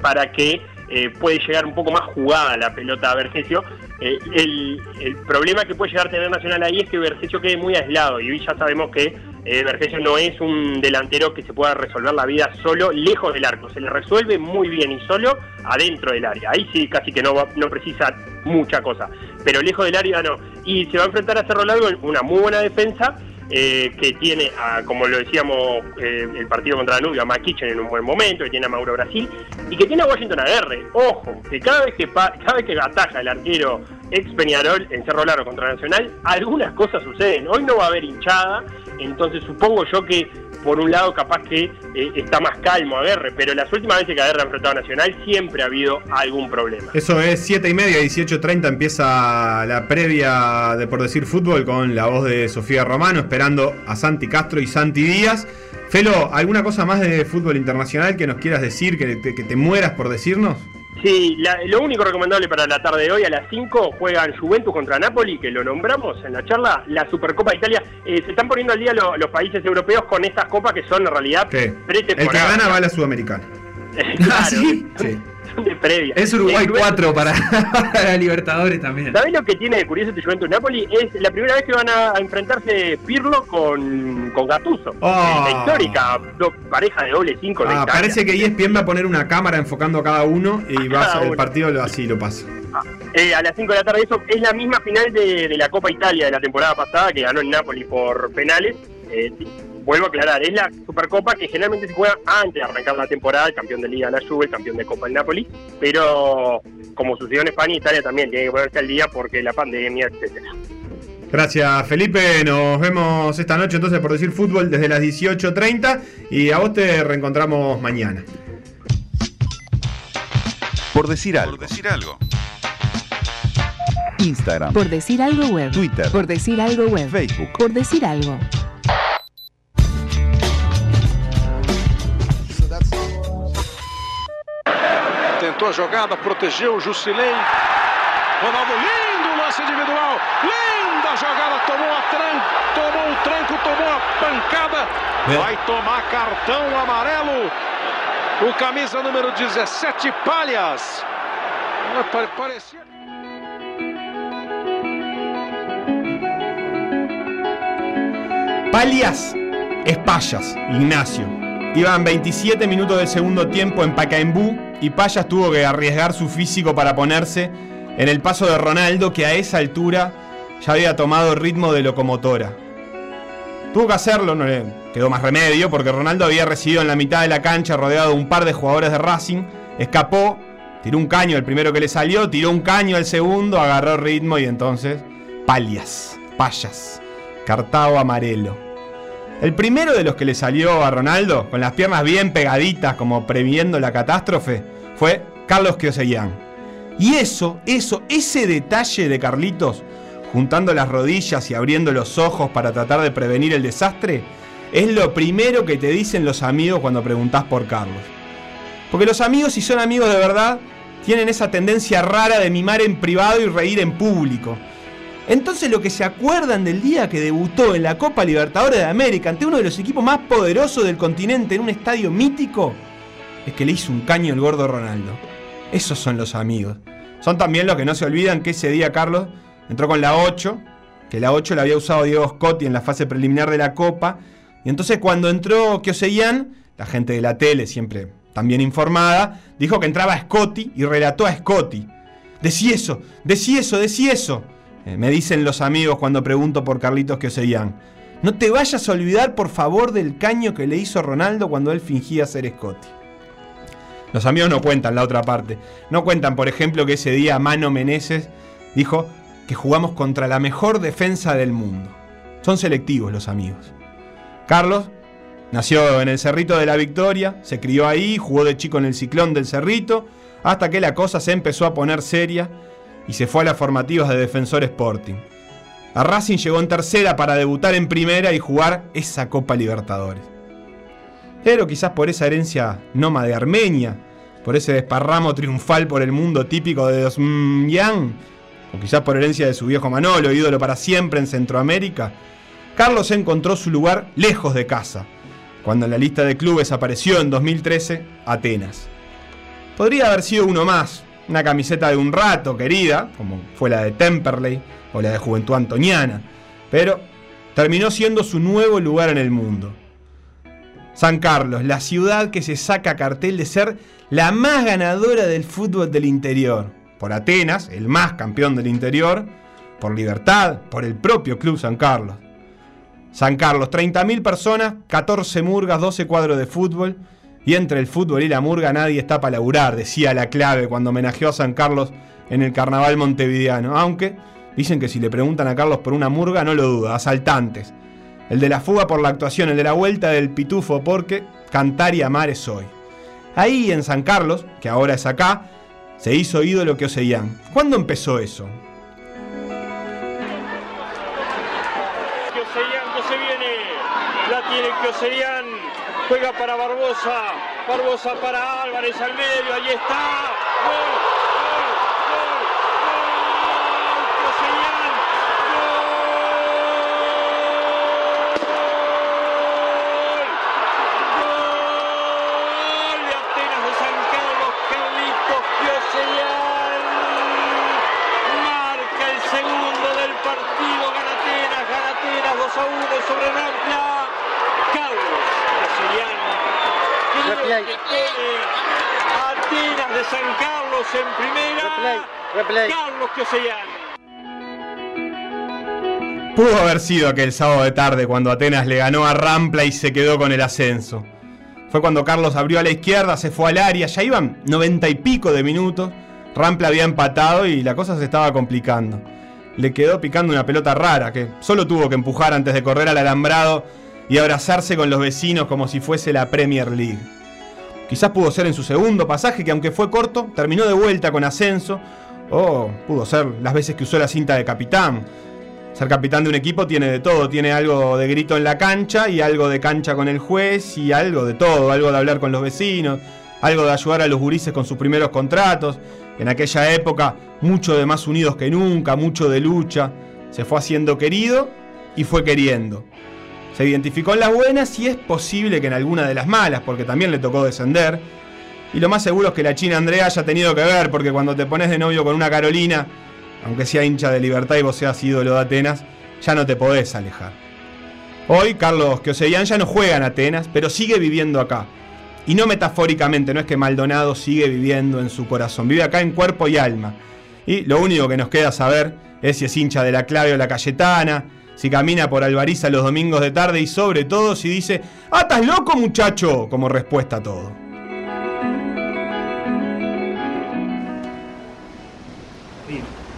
para que eh, puede llegar un poco más jugada la pelota a Vergesio. Eh, el, el problema que puede llegar a tener Nacional ahí es que Vergesio quede muy aislado y hoy ya sabemos que eh, Vergesio no es un delantero que se pueda resolver la vida solo lejos del arco, se le resuelve muy bien y solo adentro del área. Ahí sí casi que no, no precisa mucha cosa, pero lejos del área no. Y se va a enfrentar a Cerro Largo en una muy buena defensa eh, que tiene, a, como lo decíamos, eh, el partido contra Danubio, a Maquichen en un buen momento, que tiene a Mauro Brasil, y que tiene a Washington Aguerre. Ojo, que cada vez que, cada vez que ataja el arquero ex Peñarol en Cerro Largo contra Nacional, algunas cosas suceden. Hoy no va a haber hinchada, entonces supongo yo que por un lado capaz que eh, está más calmo Aguerre, pero las últimas veces que Aguerre ha enfrentado a Nacional siempre ha habido algún problema. Eso es 7 y media, 18.30 empieza la previa de Por Decir Fútbol con la voz de Sofía Romano, esperando a Santi Castro y Santi Díaz. Felo, ¿alguna cosa más de fútbol internacional que nos quieras decir, que te, que te mueras por decirnos? Sí, la- lo único recomendable para la tarde de hoy a las 5 juegan Juventus contra Napoli, que lo nombramos en la charla, la Supercopa de Italia. Eh, se están poniendo al día lo- los países europeos con estas copas que son en realidad ¿Qué? El que pretemporadas. gana va a la Sudamericana. <laughs> claro, ¿Ah, <laughs> sí? <laughs> Sí. <laughs> de previa. Es Uruguay Juventus- 4 para, <laughs> para Libertadores también. ¿Sabés lo que tiene de curioso este Juventus Napoli? Es la primera vez que van a, enfrentarse Pirlo con, con Gattuso. Oh. La histórica do- pareja de doble 5 de Ah, parece que ESPN va a poner una cámara enfocando a cada uno y a Cada ser el uno. partido lo- así lo pasa. Eh, a las 5 de la tarde. Eso es la misma final de, de la Copa Italia de la temporada pasada que ganó el Napoli por penales. Eh, vuelvo a aclarar, es la Supercopa que generalmente se juega antes de arrancar la temporada, el campeón de Liga la Juve, el campeón de Copa el Napoli, pero como sucedió en España, Italia también tiene que ponerse al día porque la pandemia, etcétera. Gracias Felipe, nos vemos esta noche entonces por decir fútbol desde las 18.30 y a vos te reencontramos mañana. Por decir algo. Por decir algo. Instagram, Por decir algo web. Twitter, Por decir algo web. Facebook. Por decir algo. Tentou a jogada, protegeu Jusilei. Ronaldo, lindo lance individual. Linda jogada, tomou a tranco, tomou o tranco, tomou a pancada. Vai tomar cartão amarelo. O camisa número 17, Palhas. Pare- Parecia. Palias es Payas, Ignacio. Iban 27 minutos del segundo tiempo en Pacaembú y Payas tuvo que arriesgar su físico para ponerse en el paso de Ronaldo que a esa altura ya había tomado ritmo de locomotora. Tuvo que hacerlo, no le quedó más remedio porque Ronaldo había recibido en la mitad de la cancha rodeado de un par de jugadores de Racing, escapó, tiró un caño el primero que le salió, tiró un caño el segundo, agarró ritmo y entonces Palias, Payas, Cartao Amarelo. El primero de los que le salió a Ronaldo, con las piernas bien pegaditas como previendo la catástrofe, fue Carlos Kioseyan. Y eso, eso, ese detalle de Carlitos, juntando las rodillas y abriendo los ojos para tratar de prevenir el desastre, es lo primero que te dicen los amigos cuando preguntás por Carlos. Porque los amigos, si son amigos de verdad, tienen esa tendencia rara de mimar en privado y reír en público. Entonces lo que se acuerdan del día que debutó en la Copa Libertadores de América ante uno de los equipos más poderosos del continente en un estadio mítico, es que le hizo un caño el gordo Ronaldo. Esos son los amigos. Son también los que no se olvidan que ese día Carlos entró con la 8, que la 8 la había usado Diego Scotti en la fase preliminar de la Copa, y entonces cuando entró Kioseyan, la gente de la tele, siempre también informada, dijo que entraba Scotti y relató a Scotti. Decí eso, decí eso, decí eso. Eh, me dicen los amigos cuando pregunto por Carlitos Kioseyan. No te vayas a olvidar, por favor, del caño que le hizo Ronaldo cuando él fingía ser Scotti. Los amigos no cuentan la otra parte. No cuentan, por ejemplo, que ese día Mano Meneses dijo que jugamos contra la mejor defensa del mundo. Son selectivos los amigos. Carlos nació en el Cerrito de la Victoria, se crió ahí, jugó de chico en el Ciclón del Cerrito, hasta que la cosa se empezó a poner seria y se fue a las formativas de Defensor Sporting. A Racing llegó en tercera para debutar en primera y jugar esa Copa Libertadores. Pero quizás por esa herencia noma de Armenia, por ese desparramo triunfal por el mundo típico de Osmyan, o quizás por herencia de su viejo Manolo, ídolo para siempre en Centroamérica, Carlos encontró su lugar lejos de casa, cuando en la lista de clubes apareció en 2013 Atenas. Podría haber sido uno más, una camiseta de un rato querida, como fue la de Temperley o la de Juventud Antoniana, pero terminó siendo su nuevo lugar en el mundo. San Carlos, la ciudad que se saca cartel de ser la más ganadora del fútbol del interior. Por Atenas, el más campeón del interior. Por Libertad, por el propio Club San Carlos. San Carlos, 30.000 personas, 14 murgas, 12 cuadros de fútbol. Y entre el fútbol y la murga nadie está para laburar, decía la clave cuando homenajeó a San Carlos en el carnaval montevideano. Aunque dicen que si le preguntan a Carlos por una murga, no lo duda, asaltantes. El de la fuga por la actuación, el de la vuelta del pitufo porque cantar y amar es hoy. Ahí en San Carlos, que ahora es acá, se hizo ídolo que Oseyan. ¿Cuándo empezó eso? Que viene, la tiene Kioseyan, juega para Barbosa, Barbosa para Álvarez al medio, ahí está, a Atenas de San Carlos en primera, Carlos Kioseyan. Pudo haber sido aquel sábado de tarde cuando Atenas le ganó a Rampla y se quedó con el ascenso. Fue cuando Carlos abrió a la izquierda, se fue al área, ya iban noventa y pico de minutos. Rampla había empatado y la cosa se estaba complicando. Le quedó picando una pelota rara que solo tuvo que empujar antes de correr al alambrado y abrazarse con los vecinos como si fuese la Premier League. Quizás pudo ser en su segundo pasaje, que aunque fue corto, terminó de vuelta con ascenso, o pudo ser las veces que usó la cinta de capitán. Ser capitán de un equipo tiene de todo, tiene algo de grito en la cancha y algo de cancha con el juez y algo de todo, algo de hablar con los vecinos, algo de ayudar a los gurises con sus primeros contratos. En aquella época, mucho de más unidos que nunca, mucho de lucha. Se fue haciendo querido y fue queriendo. Se identificó en las buenas y es posible que en alguna de las malas, porque también le tocó descender. Y lo más seguro es que la China Andrea haya tenido que ver, porque cuando te pones de novio con una Carolina, aunque sea hincha de libertad y vos seas ídolo de Atenas, ya no te podés alejar. Hoy Carlos Kioseyan ya no juega en Atenas, pero sigue viviendo acá. Y no metafóricamente, no es que Maldonado sigue viviendo en su corazón, vive acá en cuerpo y alma. Y lo único que nos queda saber es si es hincha de la clave o la Cayetana, si camina por Alvariza los domingos de tarde y sobre todo si dice, ¡Ah, estás loco muchacho! como respuesta a todo.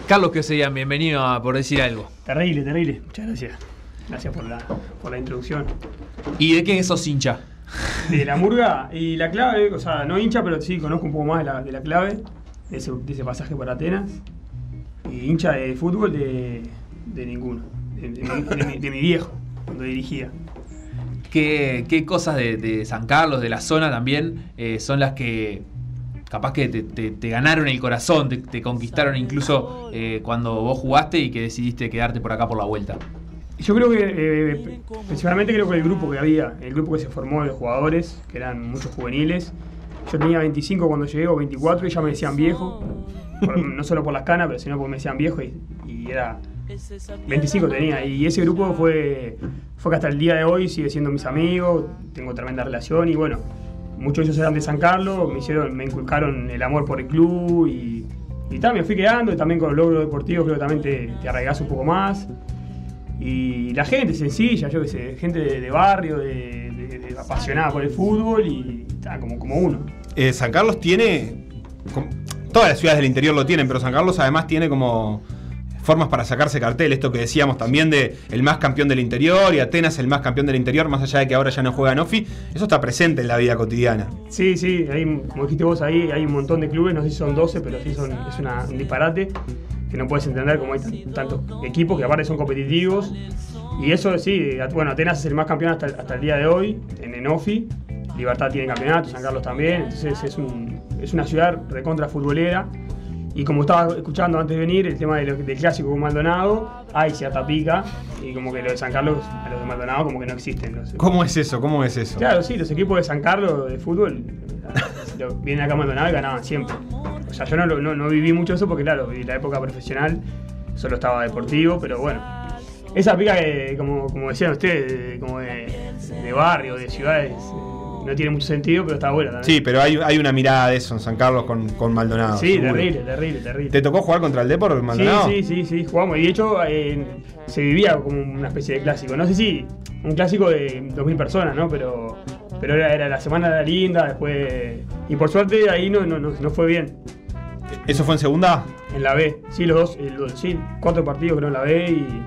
Carlos Kioseyan, bienvenido a Por Decir Algo. Terrible, terrible. Muchas gracias. Gracias por la, por la introducción. ¿Y de qué sos hincha? De la murga y la clave, o sea, no hincha, pero sí conozco un poco más de la, de la clave, de ese, de ese pasaje por Atenas. Y hincha de fútbol de, de ninguno. De, de mi, de mi- de mi viejo, cuando dirigía. ¿Qué, qué cosas de, de San Carlos, de la zona también, eh, son las que capaz que te, te- te ganaron el corazón, te, te conquistaron incluso eh, cuando vos jugaste y que decidiste quedarte por acá por la vuelta? Yo creo que, eh, principalmente creo que el grupo que había, el grupo que se formó de los jugadores, que eran muchos juveniles. Yo tenía 25 cuando llegué, o 24, y ya me decían viejo. Por- no solo por las canas, pero sino porque me decían viejo y, y era 25 tenía. Y ese grupo fue, fue que hasta el día de hoy sigue siendo mis amigos, tengo tremenda relación y bueno, muchos de ellos eran de San Carlos, me hicieron, me inculcaron el amor por el club y, y me fui quedando y también con los logros deportivos creo que también te, te arraigás un poco más. Y la gente sencilla, yo qué sé, gente de, barrio, apasionada por el fútbol y tal, como, como uno. Eh, San Carlos tiene. Todas las ciudades del interior lo tienen, pero San Carlos además tiene como formas para sacarse cartel. Esto que decíamos también de el más campeón del interior y Atenas el más campeón del interior, más allá de que ahora ya no juega Nofi. Eso está presente en la vida cotidiana. Sí, sí, hay, como dijiste vos ahí, hay un montón de clubes, no sé si son 12, pero sí son, es un disparate que no puedes entender cómo hay tan- tantos equipos que aparte son competitivos. Y eso sí, bueno, Atenas es el más campeón hasta, hasta el día de hoy, en Enofi. Libertad tiene campeonato, San Carlos también. Entonces es, un- es una ciudad recontra futbolera. Y como estaba escuchando antes de venir, el tema de lo- del clásico con Maldonado, hay cierta pica. Y como que lo de San Carlos, a los de Maldonado, como que no existen. los- ¿Cómo es eso? ¿Cómo es eso? Claro, sí, los equipos de San Carlos de fútbol lo- vienen acá a Maldonado y ganaban siempre. O sea, yo no, no, no viví mucho eso porque, claro, viví la época profesional, solo estaba deportivo, pero bueno. Esa pica que, como, como decían ustedes, de- como de, de barrio, de ciudades, no tiene mucho sentido, pero está buena también. Sí, pero hay, hay una mirada de eso en San Carlos con, con Maldonado. Sí, seguro. terrible, terrible, terrible. ¿Te tocó jugar contra el Depor, Maldonado? Sí, sí, sí, sí, jugamos. Y de hecho eh, se vivía como una especie de clásico. No sé si un clásico de 2.000 personas, ¿no? Pero, pero era, era la semana era linda, después... Y por suerte ahí no, no, no, no fue bien. ¿Eso fue en segunda? En la B. Sí, los dos, los- sí, cuatro partidos creo en la B y...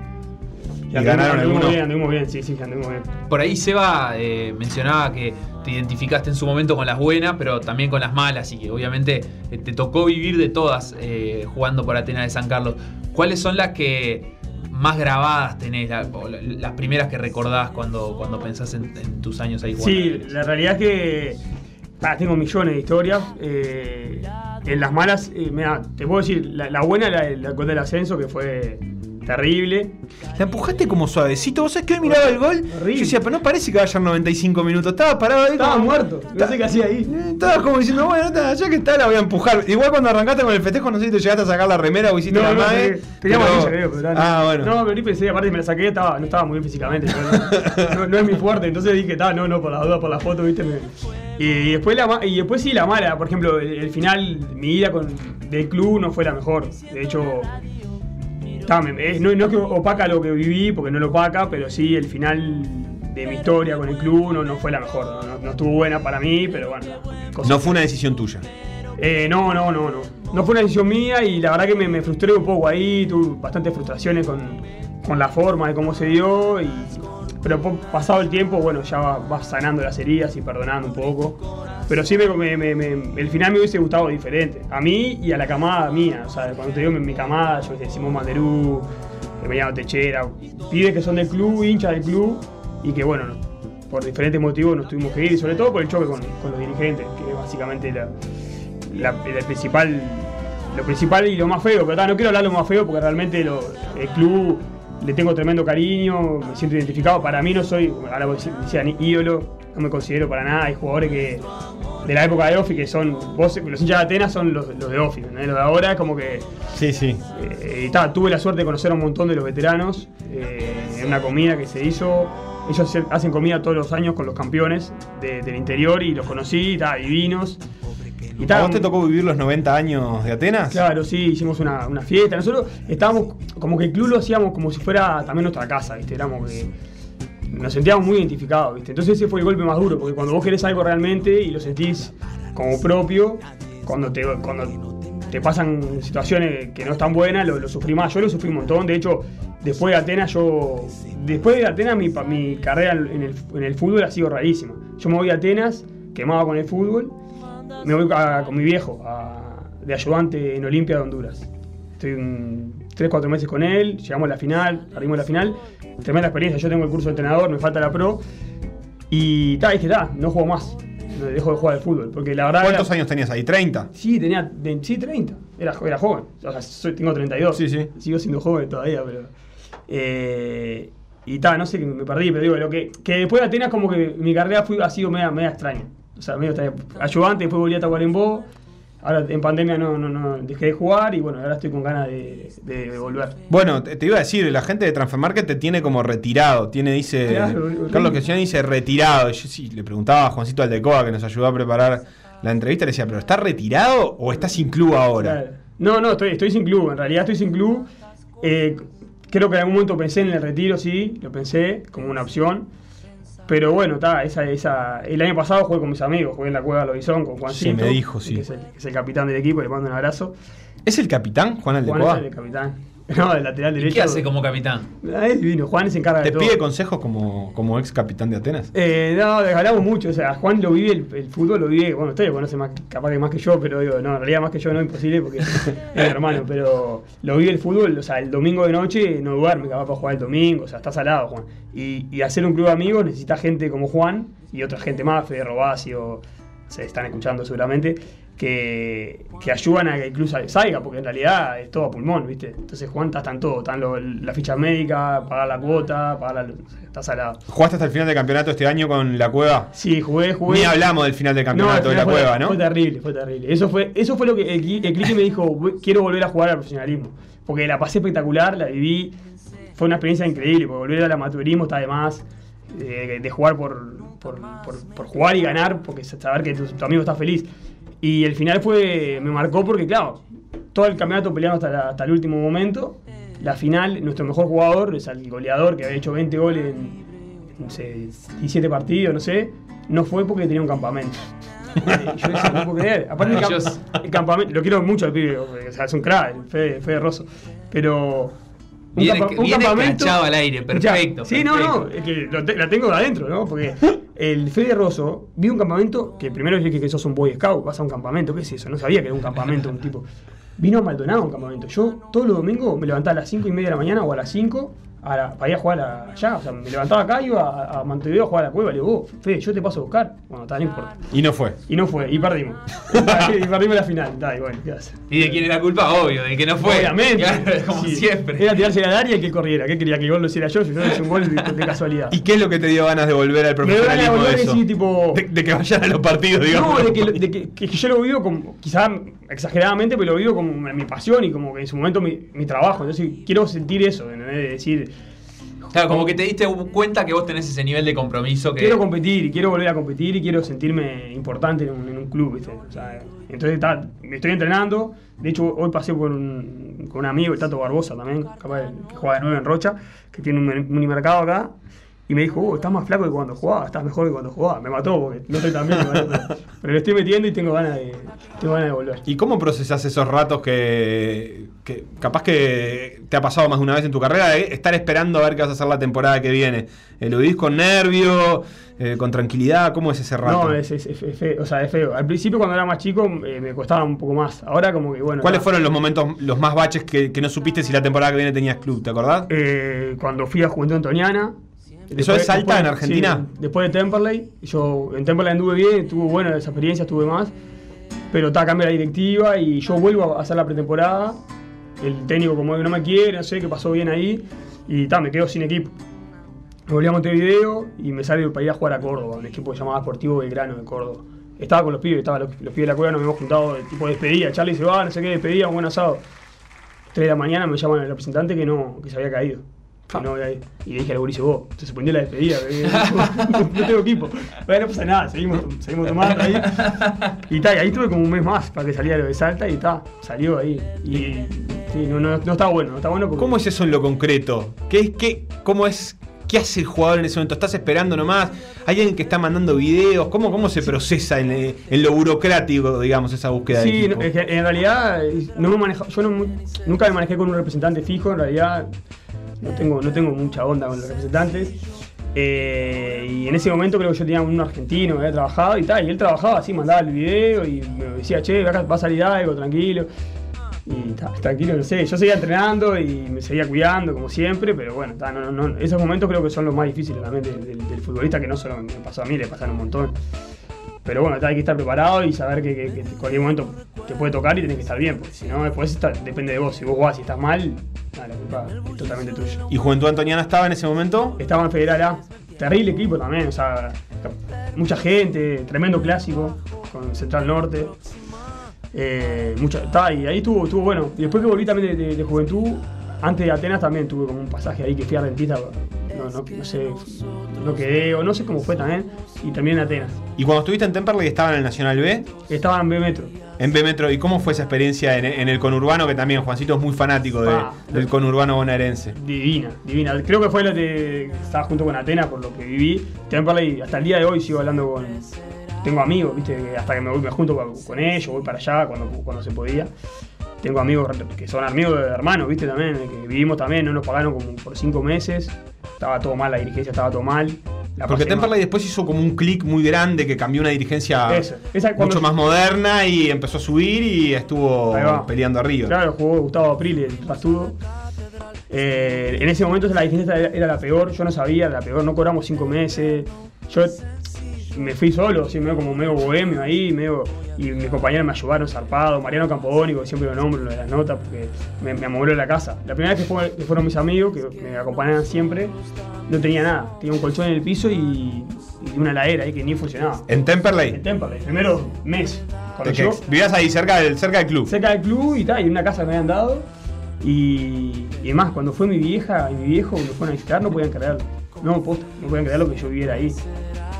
¿Y ganaron anduvimos alguno? bien, anduvimos bien, sí, sí, anduvimos bien. Por ahí Seba eh, mencionaba que te identificaste en su momento con las buenas, pero también con las malas, y que obviamente eh, te tocó vivir de todas eh, jugando por Atenas de San Carlos. ¿Cuáles son las que más grabadas tenés, las primeras que recordás cuando, cuando pensás en, tus años ahí jugando? Sí, la realidad es que ah, tengo millones de historias. eh, en las malas, mira, te puedo decir, la, buena la, la del ascenso, que fue terrible. La empujaste como suavecito. Vos sabés que hoy miraba el gol. Yo decía, pero no parece que vayan 95 minutos. Estaba parado ahí. Estaba como- muerto. No sé qué hacía ahí. Estaba como diciendo, bueno, ta, ya que está, la voy a empujar. Igual cuando arrancaste con el festejo, no sé si te llegaste a sacar la remera o hiciste No, la no, mague, tenía- tenía pero- creo, pero. Ah, bueno. No, pero ni pensé, aparte me la saqué, estaba, no estaba muy bien físicamente. no, no- no es mi fuerte, entonces dije, está, no, no, por la duda, por la foto, viste. me- y, después la, y después sí, la mala, por ejemplo, el, el final, mi ida con, del club no fue la mejor. De hecho, me- no, no es que opaca lo que viví, porque no lo opaca, pero sí el final de mi historia con el club no, no fue la mejor. No, no- no estuvo buena para mí, pero bueno. cosas- No fue una decisión tuya. eh, no, no, no, no. No fue una decisión mía y la verdad que me, me frustré un poco ahí, tuve bastantes frustraciones con, con la forma de cómo se dio, y, pero pasado el tiempo, bueno, ya va- vas sanando las heridas y perdonando un poco. Pero sí, me, me- el final me hubiese gustado diferente. A mí y a la camada mía. O sea, cuando te digo mi, camada, yo de Simón Manderú, Emiliano Techera, pibes que son del club, hinchas del club, y que bueno, no- por diferentes motivos nos tuvimos que ir, y sobre todo por el choque con, los dirigentes, que es básicamente la, principal lo principal y lo más feo, pero ta, no quiero hablar lo más feo porque realmente el club le tengo tremendo cariño, me siento identificado. Para mí no soy, ahora vos decían ídolo, no me considero para nada. Hay jugadores que de la época de Ofi que son, vos, los hinchas de Atenas son los, los de Ofi, ¿no? los de ahora es como que Sí, sí. eh, y ta, tuve la suerte de conocer a un montón de los veteranos eh, en una comida que se hizo. Ellos hace- hacen comida todos los años con los campeones de- del interior y los conocí, ta, divinos. Y ¿A vos te tocó vivir los 90 años de Atenas? Claro, sí, hicimos una, una fiesta. Nosotros estábamos, como que el club lo hacíamos como si fuera también nuestra casa, ¿viste? Éramos que nos sentíamos muy identificados, ¿viste? Entonces ese fue el golpe más duro, porque cuando vos querés algo realmente y lo sentís como propio, cuando te, cuando te pasan situaciones que no están buenas, lo, lo sufrí más. Yo lo sufrí un montón, de hecho, después de Atenas yo... Después de Atenas mi, mi carrera en el, en el fútbol ha sido rarísima. Yo me voy a Atenas, quemado con el fútbol, me voy a- con mi viejo a- de ayudante en Olimpia de Honduras. Estoy 3, 4 meses con él, llegamos a la final, perdimos la final. Tremenda experiencia, yo tengo el curso de entrenador, me falta la pro. Y ta, dije, ta, no juego más. Dejo de jugar al fútbol. Porque la verdad. ¿Cuántos era- años tenías ahí? ¿30? Sí, tenía. de- sí, 30. Era, era joven. O sea, soy- tengo 32. Sí, sí. Sigo siendo joven todavía, pero. eh, y ta, no sé me perdí, pero digo, lo que, que después de Atenas, como que mi carrera fue, ha sido media, media extraña. O sea, medio extraña. Ayudante, después volví a Tacuarembó. Ahora en pandemia no, no, no dejé de jugar y bueno, ahora estoy con ganas de, de volver. Bueno, te, iba a decir, la gente de Transfer Market te tiene como retirado. Tiene, dice. Claro. Carlos Cristian dice retirado. Yo sí le preguntaba a Juancito Aldecoa que nos ayudó a preparar la entrevista. Le decía, ¿pero está retirado o está sin club ahora? No, no, estoy, estoy sin club. En realidad estoy sin club. Eh, creo que en algún momento pensé en el retiro, sí, lo pensé como una opción. Pero bueno, está, esa, esa, el año pasado jugué con mis amigos, jugué en la Cueva de Lobizón con Juan Sí, me dijo, sí. Que es, el, que es el capitán del equipo, le mando un abrazo. ¿Es el capitán, Juan Juan Aldecoa? es el capitán. <laughs> No, el lateral ¿Y derecho. qué hace como capitán? Ah, Es divino, Juan se encarga ¿Te de todo. pide consejos como, como ex capitán de Atenas? Eh, no, hablamos mucho, o sea, Juan lo vive, el, el fútbol lo vive, bueno, ustedes lo conocen más, capaz que más que yo, pero digo, no, en realidad más que yo no es imposible porque <laughs> es mi hermano, pero lo vive el fútbol, o sea, el domingo de noche no duerme, capaz para jugar el domingo, o sea, está salado Juan. Y, y hacer un club de amigos necesita gente como Juan y otra gente más, Fede Robacio, se están escuchando seguramente, que, que ayudan a que incluso salga, porque en realidad es todo a pulmón, ¿viste? Entonces Juan están todo, están lo- la ficha médica, pagar la cuota, pagar la... está salado. ¿Jugaste hasta el final del campeonato este año con la cueva? Sí, jugué, jugué. Ni hablamos del final del campeonato de la fue- cueva, ¿no? Fue terrible, fue terrible. Eso fue, eso fue lo que el, el clic que me dijo, "Voy- quiero volver a jugar al profesionalismo. Porque la pasé espectacular, la viví, fue una experiencia increíble, porque volver al amateurismo está de más, eh, de jugar por, por, por- por jugar y ganar, porque saber que tu, tu amigo está feliz. Y el final fue, me marcó porque, claro, todo el campeonato peleando hasta, la- hasta el último momento. La final, nuestro mejor jugador, es el goleador que había hecho 20 goles en, no sé, 17 partidos, no sé, no fue porque tenía un campamento. Eh, Yo decía, no puedo creer. Aparte, el, camp- el campamento, lo quiero mucho al pibe, o sea, es un crack, Fede, Fede Rosso. Pero. Un, Viene- campa- un campamento. al aire, perfecto, Ya, Sí, no, no, es que te- la tengo de adentro, ¿no? Porque <laughs> el Fede Rosso vio un campamento que primero dije que sos un Boy Scout, vas a un campamento, ¿qué es eso? No sabía que era un campamento, un tipo. Vino a Maldonado a un campamento. Yo todos los domingos me levantaba a las 5 y media de la mañana o a las 5 a la- para ir a jugar a- allá. O sea, me levantaba acá, iba a, a Montevideo a jugar a la cueva. Le digo, vos, Fede, yo te paso a buscar. Bueno, está, no importa. Y no fue. Y no fue, y perdimos. <laughs> <laughs> y perdimos la final. Está, y bueno, ¿qué? ¿Y de quién es la culpa? Obvio, de que no fue. Obviamente. Claro, como Sí. siempre. Era tirarse a la área y que corriera. ¿Qué quería? Que el gol lo hiciera yo. Si yo no hice un gol de, de casualidad. ¿Y qué es lo que te dio ganas de volver al Me dio ganas de profesionalismo volver de eso? tipo. De, de que vayan a los partidos, digamos. No, de que, de que, que yo lo vivo como, quizás exageradamente, pero lo vivo como mi pasión y como que en su momento mi, mi trabajo. Entonces quiero sentir eso, ¿entendés? de decir, Claro, como que te diste cuenta que vos tenés ese nivel de compromiso que. quiero competir, y quiero volver a competir y quiero sentirme importante en un, en un club, ¿viste? O sea, entonces está, me estoy entrenando. De hecho, hoy pasé con un, con un amigo, el Tato Barbosa también, capaz que juega de nuevo en Rocha, que tiene un un unimercado acá. Y me dijo, oh, estás más flaco que cuando jugaba, estás mejor que cuando jugaba. Me mató porque no estoy tan bien, pero, pero le estoy metiendo y tengo ganas de, tengo ganas de volver. ¿Y cómo procesás esos ratos que, que capaz que te ha pasado más de una vez en tu carrera de estar esperando a ver qué vas a hacer la temporada que viene? Eh, ¿Lo vivís con nervio, eh, con tranquilidad? ¿Cómo es ese rato? No, es, es- es- es feo, o sea, es feo. Al principio cuando era más chico eh, me costaba un poco más. Ahora como que bueno. ¿Cuáles fueron los momentos, los más baches que, que no supiste si la temporada que viene tenías club? ¿Te acordás? Eh, cuando fui a Juventud Antoniana. ¿Eso es Salta, en Argentina? sí, después de Temperley. Yo en Temperley anduve bien, estuvo buena esa experiencia, estuve más. Pero está cambia la directiva y yo vuelvo a hacer la pretemporada. El técnico como que no me quiere, no sé qué pasó bien ahí. Y ta, me quedo sin equipo. Me volví a Montevideo y me sale para ir a jugar a Córdoba, un equipo que llamaba Sportivo Belgrano de Córdoba. Estaba con los pibes, estaba los, los pibes de la cueva, nos habíamos juntado, tipo despedida. Charlie se va, no sé qué, despedida, un buen asado. 3 de la mañana me llaman el representante que no, que se había caído. Que no. Y dije a la gurice, vos, se suspendió la despedida, <laughs> no, no tengo equipo. Bueno, no pasa nada, seguimos, seguimos tomando ahí. Y ta, y ahí tuve como un mes más para que saliera lo de Salta y ta, salió ahí. Y sí, no, no, no está bueno, no está bueno porque. ¿Cómo es eso en lo concreto? ¿Qué, es- qué, ¿Cómo es? ¿Qué hace el jugador en ese momento? ¿Estás esperando nomás? ¿Hay alguien que está mandando videos? ¿Cómo, cómo se procesa en, en lo burocrático, digamos, esa búsqueda de Sí, equipo? en realidad eh, no me maneja, yo nunca me manejé con un representante fijo, en realidad no tengo, no tengo mucha onda con los representantes. Eh, y en ese momento creo que yo tenía un argentino que había trabajado y tal, y él trabajaba así, mandaba el video y me decía, che, va a salir algo, tranquilo. Y tranquilo, no sé, yo seguía entrenando y me seguía cuidando como siempre, pero bueno, ta, no, esos momentos creo que son los más difíciles del, del- del futbolista, que no solo me pasó a mí, le pasaron un montón. Pero bueno, hay que estar preparado y saber que, que- que en cualquier momento te puede tocar y tenés que estar bien, porque si no, después está- depende de vos. Si vos jugás y estás mal, nada, la culpa es totalmente tuya. ¿Y Juventud Antoniana estaba en ese momento? Estaba en Federal A, terrible equipo también, o sea, mucha gente, tremendo clásico con Central Norte. Eh, mucha, ta, y ahí estuvo, estuvo bueno. Y después que volví también de, de- de juventud, antes de Atenas también tuve como un pasaje ahí que fui a Rentista, no, no, no sé, no quedé, o no sé cómo fue también, y también en Atenas. ¿Y cuando estuviste en Temperley estaba en el Nacional B? Estaba en B Metro. En B Metro, ¿y cómo fue esa experiencia en, en el conurbano? Que también Juancito es muy fanático de- Ah, del conurbano bonaerense. Divina, divina. Creo que fue la de. Estaba junto con Atenas por lo que viví. Temperley, hasta el día de hoy sigo hablando con. Tengo amigos, viste, que hasta que me voy, me junto con, con ellos, voy para allá cuando, cuando se podía. Tengo amigos que son amigos de hermanos, viste, también, que vivimos también, no nos pagaron como por cinco meses. Estaba todo mal, la dirigencia estaba todo mal. La Porque Temperley después hizo como un clic muy grande que cambió una dirigencia Eso, esa- cuando- mucho más moderna y empezó a subir y estuvo peleando arriba. Claro, jugó Gustavo April, el pastudo. Eh, en ese momento la dirigencia era, la peor, yo no sabía, la peor, no cobramos cinco meses. Yo me fui solo, así medio como medio bohemio ahí, medio, y mis compañeros me ayudaron zarpado, Mariano Campodónico, que siempre lo nombro lo de las notas, porque me, me amobló la casa. La primera vez que, fue- que fueron mis amigos, que me acompañaban siempre, no tenía nada, tenía un colchón en el piso y, y una heladera ahí que ni funcionaba. En Temperley. En Temperley, primero mes. Cuando que yo, vivías ahí cerca del, cerca del club. cerca del club y tal, y una casa que me habían dado. Y, y además, cuando fue mi vieja y mi viejo me fueron a visitar, no podían creerlo. No, posta, no podían creerlo que yo viviera ahí.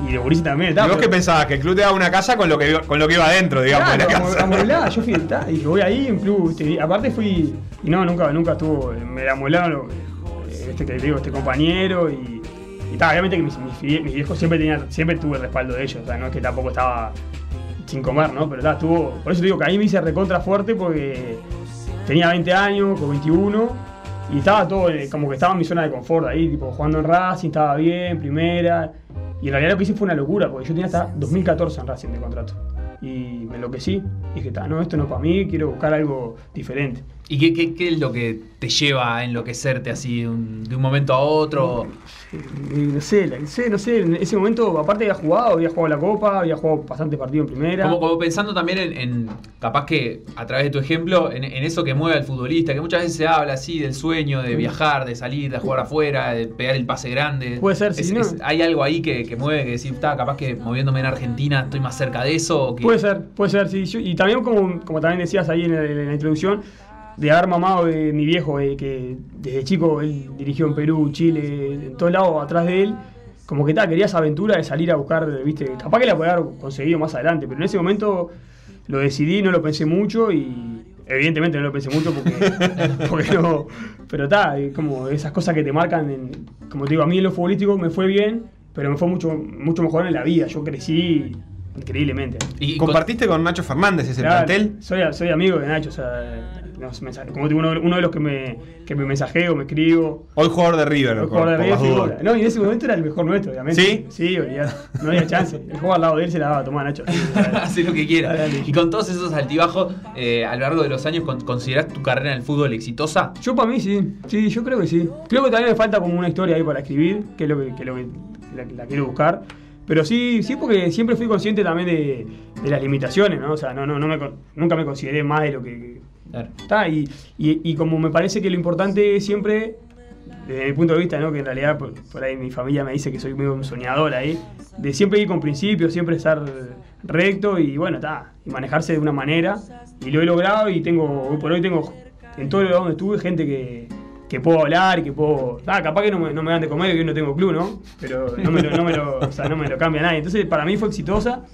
Y de Boris también. ¿Y tal, vos pero- qué pensabas? Que el club te daba una casa con lo que, iba- con lo que iba adentro, digamos, de la Claro, casa. amueblada, <laughs> yo fui y dije, voy ahí en club. y aparte fui. Y no, nunca, nunca estuvo. Me lo- eh, este que te digo, este compañero y. Y obviamente que mis, mis, mis viejos siempre tenían, siempre tuve el respaldo de ellos. O sea, no es que tampoco estaba sin comer, ¿no? Pero tal, estuvo. Por eso te digo que ahí me hice recontra fuerte porque tenía 20 años, con 21. Y estaba todo, eh, como que estaba en mi zona de confort ahí, tipo jugando en Racing, estaba bien, primera. Y en realidad lo que hice fue una locura, porque yo tenía hasta 2014 en Racing de contrato. Y me enloquecí. Dije, "Ta, no, esto no es para mí, quiero buscar algo diferente. ¿Y qué, qué- qué es lo que te lleva a enloquecerte así de un, de un momento a otro? No sé, la- no sé, no sé, en ese momento, aparte había jugado, había jugado la Copa, había jugado bastantes partidos en primera. Como, como pensando también en, en, capaz que a través de tu ejemplo, en, en eso que mueve al futbolista, que muchas veces se habla así del sueño de viajar, de salir, de jugar afuera, de pegar el pase grande. Puede ser, Es- sí, ¿no? es- ¿Hay algo ahí que, que mueve, que decir, está, capaz que moviéndome en Argentina estoy más cerca de eso? o Puede ser, puede ser, sí. Yo- y también, como, como también decías ahí en la introducción, de haber mamado de mi viejo, eh, que desde chico él dirigió en Perú, Chile, en todos lados atrás de él, como que tal, quería esa aventura de salir a buscar, viste, capaz que la podía haber conseguido más adelante, pero en ese momento lo decidí, no lo pensé mucho y evidentemente no lo pensé mucho porque, <laughs> porque no, pero está, como esas cosas que te marcan, en- como te digo, a mí en lo futbolístico me fue bien, pero me fue mucho, mucho mejor en la vida, yo crecí increíblemente. Y ¿Compartiste con Nacho Fernández ese Claro, plantel? Soy, soy amigo de Nacho, o sea, nos mensaje- como uno, uno de los que me, que me mensajeo, me escribo. Hoy jugador de River, Hoy por, jugador de River, figura. No, y en ese momento era el mejor nuestro, obviamente. ¿Sí? Sí, no había chance. El juego al lado de él se la daba a tomar Nacho. <laughs> Hace lo que quiera. Dale, dale. Y con todos esos altibajos, eh, a lo largo de los años, con- ¿considerás tu carrera en el fútbol exitosa? Yo para mí sí, sí, yo creo que sí. Creo que también me falta como una historia ahí para escribir, que es lo que, que es lo que la, la quiero buscar. Pero sí, sí, porque siempre fui consciente también de, de las limitaciones, ¿no? O sea, no, no, no me, con- nunca me consideré más de lo que, está. Y, y, como me parece que lo importante siempre, desde mi punto de vista, ¿no? Que en realidad por, por ahí mi familia me dice que soy medio soñador ahí, de siempre ir con principios, siempre estar recto y bueno, está, y manejarse de una manera. Y lo he logrado y tengo, hoy por hoy tengo, en todo lugar donde estuve, gente que, que puedo hablar que puedo. Ah, capaz que no me, dan de comer, que yo no tengo club, ¿no? Pero no me lo, no me lo, o sea, no me lo cambia nadie. Entonces, para mí fue exitosa.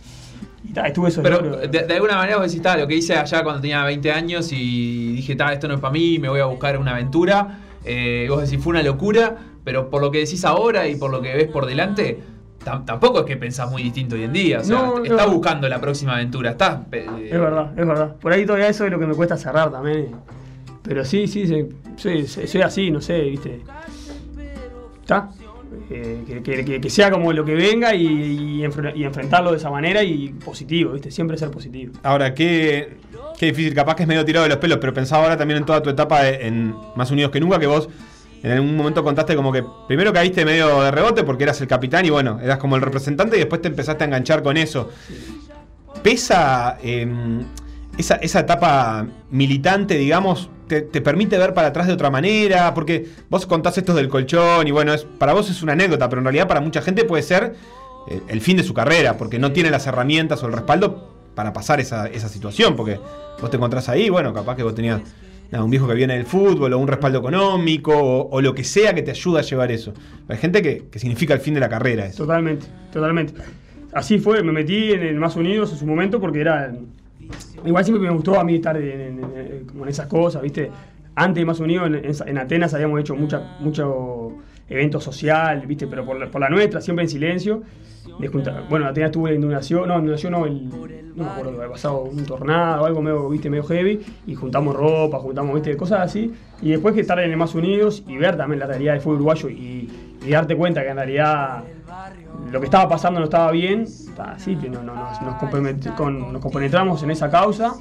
Y ta, estuve esos Pero de, de alguna manera vos decís, "Ta, lo que hice allá cuando tenía 20 años y dije, "Ta, esto no es para mí, me voy a buscar una aventura. Eh, vos decís, fue una locura, pero por lo que decís ahora y por lo que ves por delante, tam- tampoco es que pensás muy distinto hoy en día. O sea, No, no. estás buscando la próxima aventura, estás... eh, Es verdad, es verdad. Por ahí todavía eso es lo que me cuesta cerrar también. Pero sí, sí, sí, soy, soy- soy así, no sé, ¿viste? ¿Está? Eh, que, sea como lo que venga y, y enfre- y enfrentarlo de esa manera y positivo, ¿viste? Siempre ser positivo. Ahora, qué, qué difícil, capaz que es medio tirado de los pelos, pero pensaba ahora también en toda tu etapa en Más Unidos que Nunca, que vos en algún momento contaste como que primero caíste medio de rebote porque eras el capitán y bueno, eras como el representante y después te empezaste a enganchar con eso. ¿Pesa eh, esa, esa etapa militante, digamos, te, te permite ver para atrás de otra manera? Porque vos contás esto del colchón y bueno, es, para vos es una anécdota, pero en realidad para mucha gente puede ser eh, el fin de su carrera, porque no tiene las herramientas o el respaldo para pasar esa, esa situación, porque vos te encontrás ahí, bueno, capaz que vos tenías nada, un viejo que viene del fútbol o un respaldo económico o, o lo que sea que te ayuda a llevar eso. Hay gente que, que significa el fin de la carrera eso. Totalmente, totalmente. Así fue, me metí en el Más Unidos en su momento porque era. Igual siempre me gustó a mí estar en, en- en- como en esas cosas, ¿viste? Antes de Más Unidos, en, en- en Atenas habíamos hecho mucha, mucho evento social, ¿viste? Pero por la, por la nuestra, siempre en silencio. De juntar- bueno, en Atenas tuve la inundación, no, inundación no, el, no me acuerdo, había pasado un tornado algo medio, ¿viste? medio heavy, y juntamos ropa, juntamos, ¿viste? Cosas así. Y después que estar en Más Unidos y ver también la realidad del fútbol uruguayo y, y darte cuenta que en realidad lo que estaba pasando no estaba bien, ta, sí, que no, no, nos, nos, nos compenetramos en esa causa.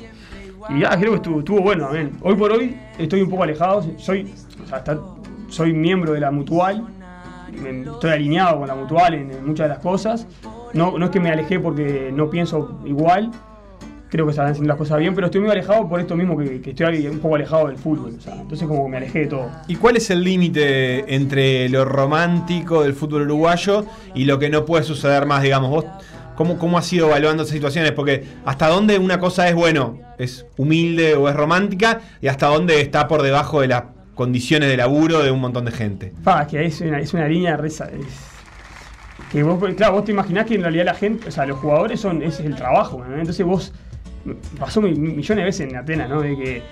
Y creo que estuvo, bueno también. Hoy por hoy estoy un poco alejado, soy, soy miembro de la mutual, estoy alineado con la mutual en, en muchas de las cosas. no, no es que me alejé porque no pienso igual, creo que están haciendo las cosas bien, pero estoy muy alejado por esto mismo que, que estoy un poco alejado del fútbol. o sea, entonces como que me alejé de todo. ¿Y cuál es el límite entre lo romántico del fútbol uruguayo y lo que no puede suceder más, digamos? ¿Vos cómo, cómo has ido evaluando esas situaciones? Porque hasta dónde una cosa es, bueno, es humilde o es romántica y hasta dónde está por debajo de las condiciones de laburo de un montón de gente. Pa, que es una, es una línea reza. es- que vos, claro, vos te imaginás que en realidad la gente, o sea, los jugadores son, ese es el trabajo, ¿no? Entonces vos, pasó mi- millones de veces en Atenas, ¿no? De que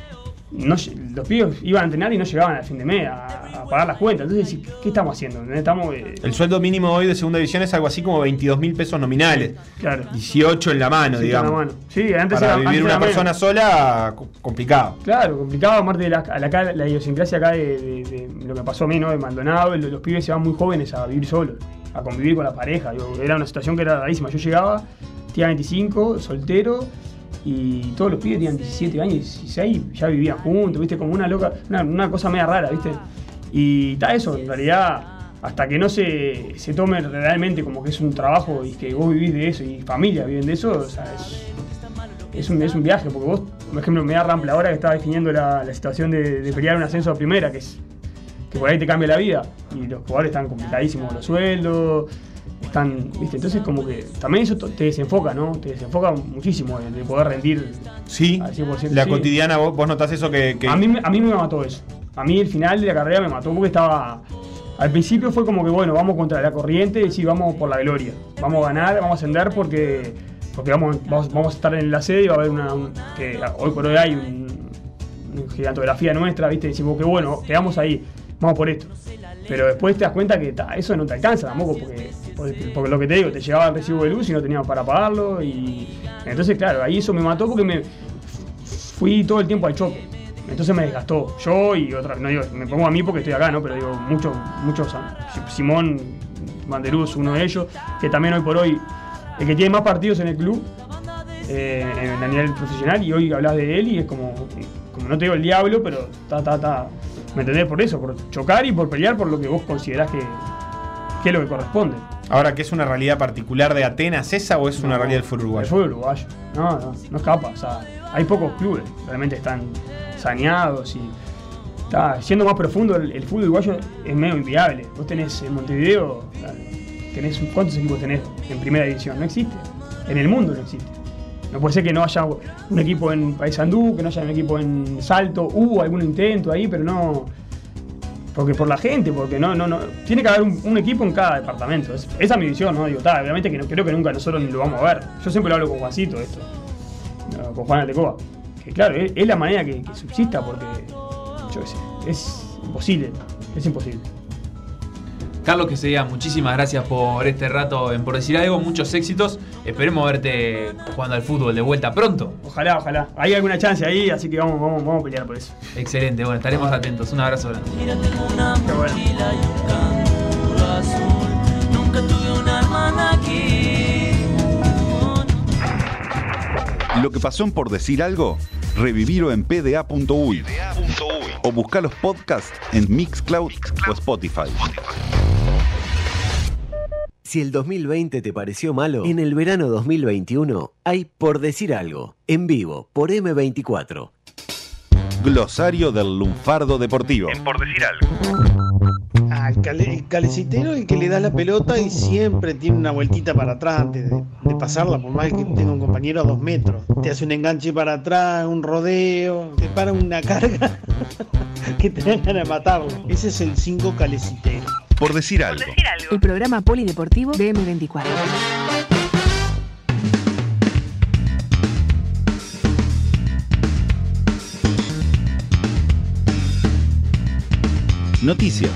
no los pibes iban a entrenar y no llegaban al fin de mes a, a pagar las cuentas. Entonces, ¿qué estamos haciendo? Estamos, eh, El sueldo mínimo hoy de segunda división es algo así como 22 mil pesos nominales. Claro. 18 en la mano, Sí, digamos. en la mano. Sí, antes Para era- vivir antes una era menos. persona sola, co- complicado. Claro, complicado, aparte de la, la, la idiosincrasia acá de, de- de lo que pasó a mí, ¿no? De Maldonado, los, los pibes se van muy jóvenes a vivir solos, a convivir con la pareja. Digo, era una situación que era rarísima. Yo llegaba, tenía 25, soltero, y todos los pibes tenían 17 años, 16, ya vivían juntos, ¿viste? Como una loca, una, una cosa media rara, ¿viste? Y está eso, en realidad, hasta que no se, se tome realmente como que es un trabajo y que vos vivís de eso y familia viven de eso, o sea, es, es un, es un viaje, porque vos, por ejemplo, me da Rampla ahora que estaba definiendo la, la situación de, pelear un ascenso a primera, que es que por ahí te cambia la vida, y los jugadores están complicadísimos con los sueldos, viste, entonces como que también eso te desenfoca, ¿no? Te desenfoca muchísimo de, de poder rendir Sí, al 100%. la sí. cotidiana, vos, vos notás eso que... que- A mí, me- a mí me mató eso. A mí el final de la carrera me mató porque estaba. Al principio fue como que, bueno, vamos contra la corriente y decir, vamos por la gloria. Vamos a ganar, vamos a ascender porque, porque vamos, vamos, vamos a estar en la sede y va a haber una. un- que hoy por hoy hay un, una gigantografía nuestra, ¿viste? Decimos que, bueno, quedamos ahí, vamos por esto. Pero después te das cuenta que ta, eso no te alcanza tampoco, porque, porque, lo que te digo, te llegaba el recibo de luz y no teníamos para pagarlo. Y entonces, claro, ahí eso me mató porque me fui todo el tiempo al choque. Entonces me desgastó. Yo y otra, no digo, me pongo a mí porque estoy acá, ¿no? Pero digo, muchos, muchos, Simón Banderuz, uno de ellos, que también hoy por hoy, el que tiene más partidos en el club, eh, en, a nivel profesional, y hoy hablas de él y es como, como no te digo el diablo, pero ta, ta, ta. ¿Me entendés? Por eso, por chocar y por pelear por lo que vos considerás que, que es lo que corresponde. Ahora, ¿que es una realidad particular de Atenas esa o es una realidad del fútbol El uruguayo? fútbol uruguayo. No, no, no escapa. O sea, hay pocos clubes, realmente están saneados y. Está, siendo más profundo, el, el fútbol uruguayo es medio inviable. Vos tenés en Montevideo, tenés, ¿cuántos equipos tenés en primera división? No existe. En el mundo no existe. No puede ser que no haya un equipo en Paysandú, que no haya un equipo en Salto. Hubo algún intento ahí, pero no. Porque por la gente, porque no, no, no. Tiene que haber un, equipo en cada departamento. Es- esa es mi visión, ¿no? Digo, está, obviamente que no, creo que nunca nosotros ni lo vamos a ver. Yo siempre lo hablo con Juancito esto. con Juan Altecoba. Que claro, es, la manera que, que subsista porque. Yo qué sé. Es imposible. Es imposible. Carlos Quesedia, muchísimas gracias por este rato en Por Decir Algo, muchos éxitos. Esperemos verte jugando al fútbol de vuelta pronto. Ojalá, ojalá. Hay alguna chance ahí, así que vamos, vamos, vamos a pelear por eso. Excelente, bueno, estaremos atentos. Un abrazo grande. Qué bueno. Nunca tuve una hermana aquí. Lo que pasó en por decir algo, revivirlo en pda.uy o buscar los podcasts en Mixcloud o Spotify. Si el 2020 te pareció malo, en el verano 2021 hay Por Decir Algo, en vivo, por M24. Glosario del lunfardo deportivo. Por decir algo. El calecitero el que le da la pelota y siempre tiene una vueltita para atrás antes de, de pasarla, por más que tenga un compañero a dos metros. Te hace un enganche para atrás, un rodeo, te para una carga <laughs> que te dan ganas de matarlo. Ese es el 5 calecitero. Por decir algo. El programa polideportivo de M24. Noticias.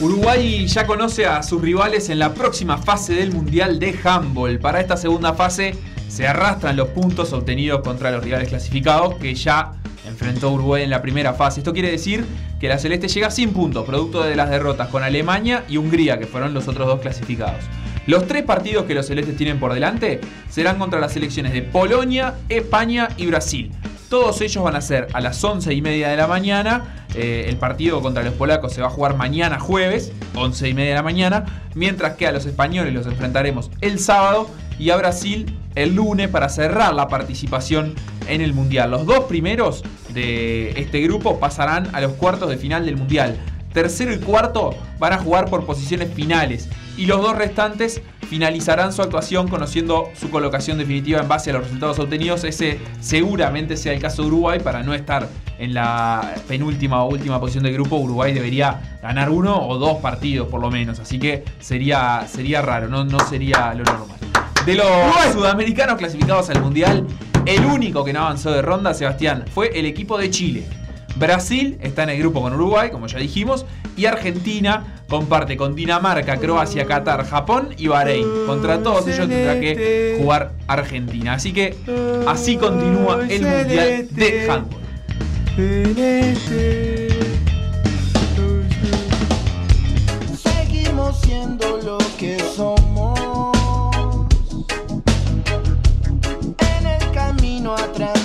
Uruguay ya conoce a sus rivales en la próxima fase del Mundial de Handball. Para esta segunda fase se arrastran los puntos obtenidos contra los rivales clasificados que ya enfrentó Uruguay en la primera fase. Esto quiere decir que la Celeste llega sin puntos, producto de las derrotas con Alemania y Hungría, que fueron los otros dos clasificados. Los tres partidos que los celestes tienen por delante serán contra las selecciones de Polonia, España y Brasil. Todos ellos van a ser a las 11 y media de la mañana Eh, el partido contra los polacos se va a jugar mañana jueves, 11 y media de la mañana, mientras que a los españoles los enfrentaremos el sábado y a Brasil el lunes para cerrar la participación en el Mundial. Los dos primeros de este grupo pasarán a los cuartos de final del Mundial. Tercero y cuarto van a jugar por posiciones finales y los dos restantes finalizarán su actuación conociendo su colocación definitiva en base a los resultados obtenidos. Ese seguramente sea el caso de Uruguay para no estar en la penúltima o última posición del grupo. Uruguay debería ganar uno o dos partidos por lo menos, así que sería, sería raro, no, no sería lo normal. De los sudamericanos clasificados al Mundial, el único que no avanzó de ronda, Sebastián, fue el equipo de Chile. Brasil está en el grupo con Uruguay, como ya dijimos, y Argentina comparte con Dinamarca, Croacia, Qatar, Japón y Bahrein. Contra todos ellos tendrá que jugar Argentina. Así que así continúa el Mundial de Handball. Seguimos siendo lo que somos. Camino a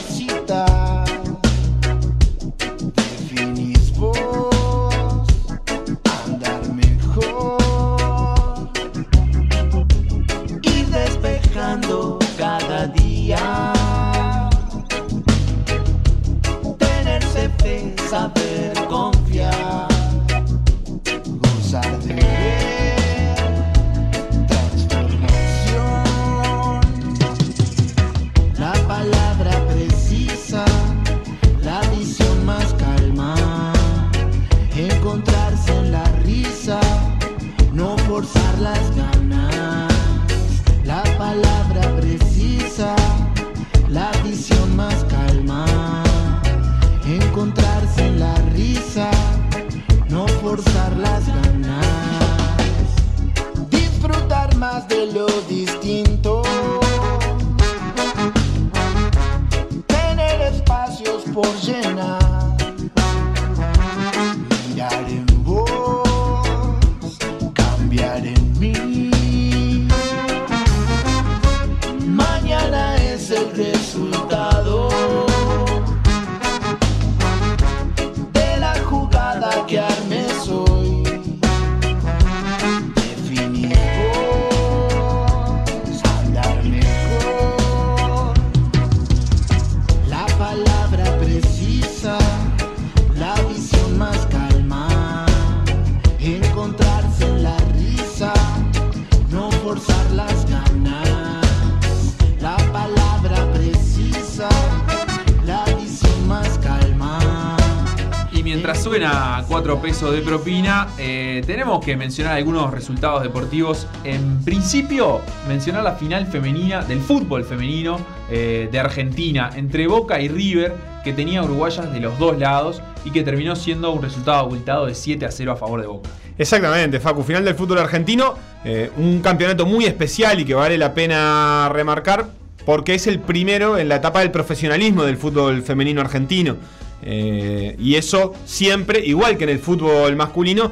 4 pesos de propina, eh, tenemos que mencionar algunos resultados deportivos. En principio, mencionar la final femenina del fútbol femenino eh, de Argentina entre Boca y River, que tenía uruguayas de los dos lados y que terminó siendo un resultado abultado de 7 a 0 a favor de Boca. Exactamente, Facu, final del fútbol argentino, eh, un campeonato muy especial y que vale la pena remarcar porque es el primero en la etapa del profesionalismo del fútbol femenino argentino. Eh, y eso siempre, igual que en el fútbol masculino,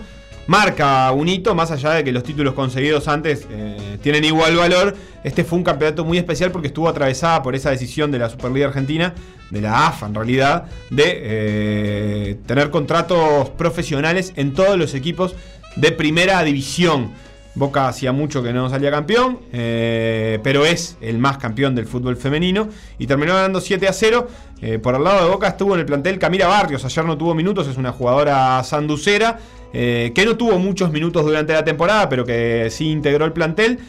marca un hito, más allá de que los títulos conseguidos antes eh, tienen igual valor. Este fue un campeonato muy especial porque estuvo atravesada por esa decisión de la Superliga Argentina, de la AFA en realidad, de eh, tener contratos profesionales en todos los equipos de primera división. Boca hacía mucho que no salía campeón, eh, pero es el más campeón del fútbol femenino y terminó ganando 7 a 0. Eh, por el lado de Boca estuvo en el plantel Camila Barrios, ayer no tuvo minutos, es una jugadora sanducera eh, que no tuvo muchos minutos durante la temporada, pero que sí integró el plantel.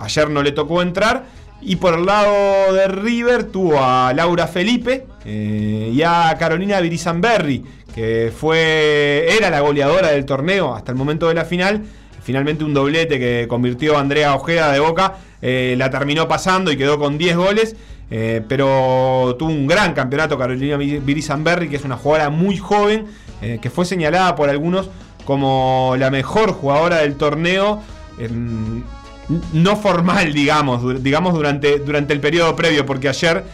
Ayer no le tocó entrar. Y por el lado de River tuvo a Laura Felipe y a Carolina Virizamberri, que fue, era la goleadora del torneo hasta el momento de la final. Finalmente un doblete que convirtió Andrea Ojeda de Boca, eh, la terminó pasando y quedó con 10 goles. eh, pero tuvo un gran campeonato Carolina Virizamberri, que es una jugadora muy joven, eh, que fue señalada por algunos como la mejor jugadora del torneo. no formal, digamos, digamos durante, durante el periodo previo, porque ayer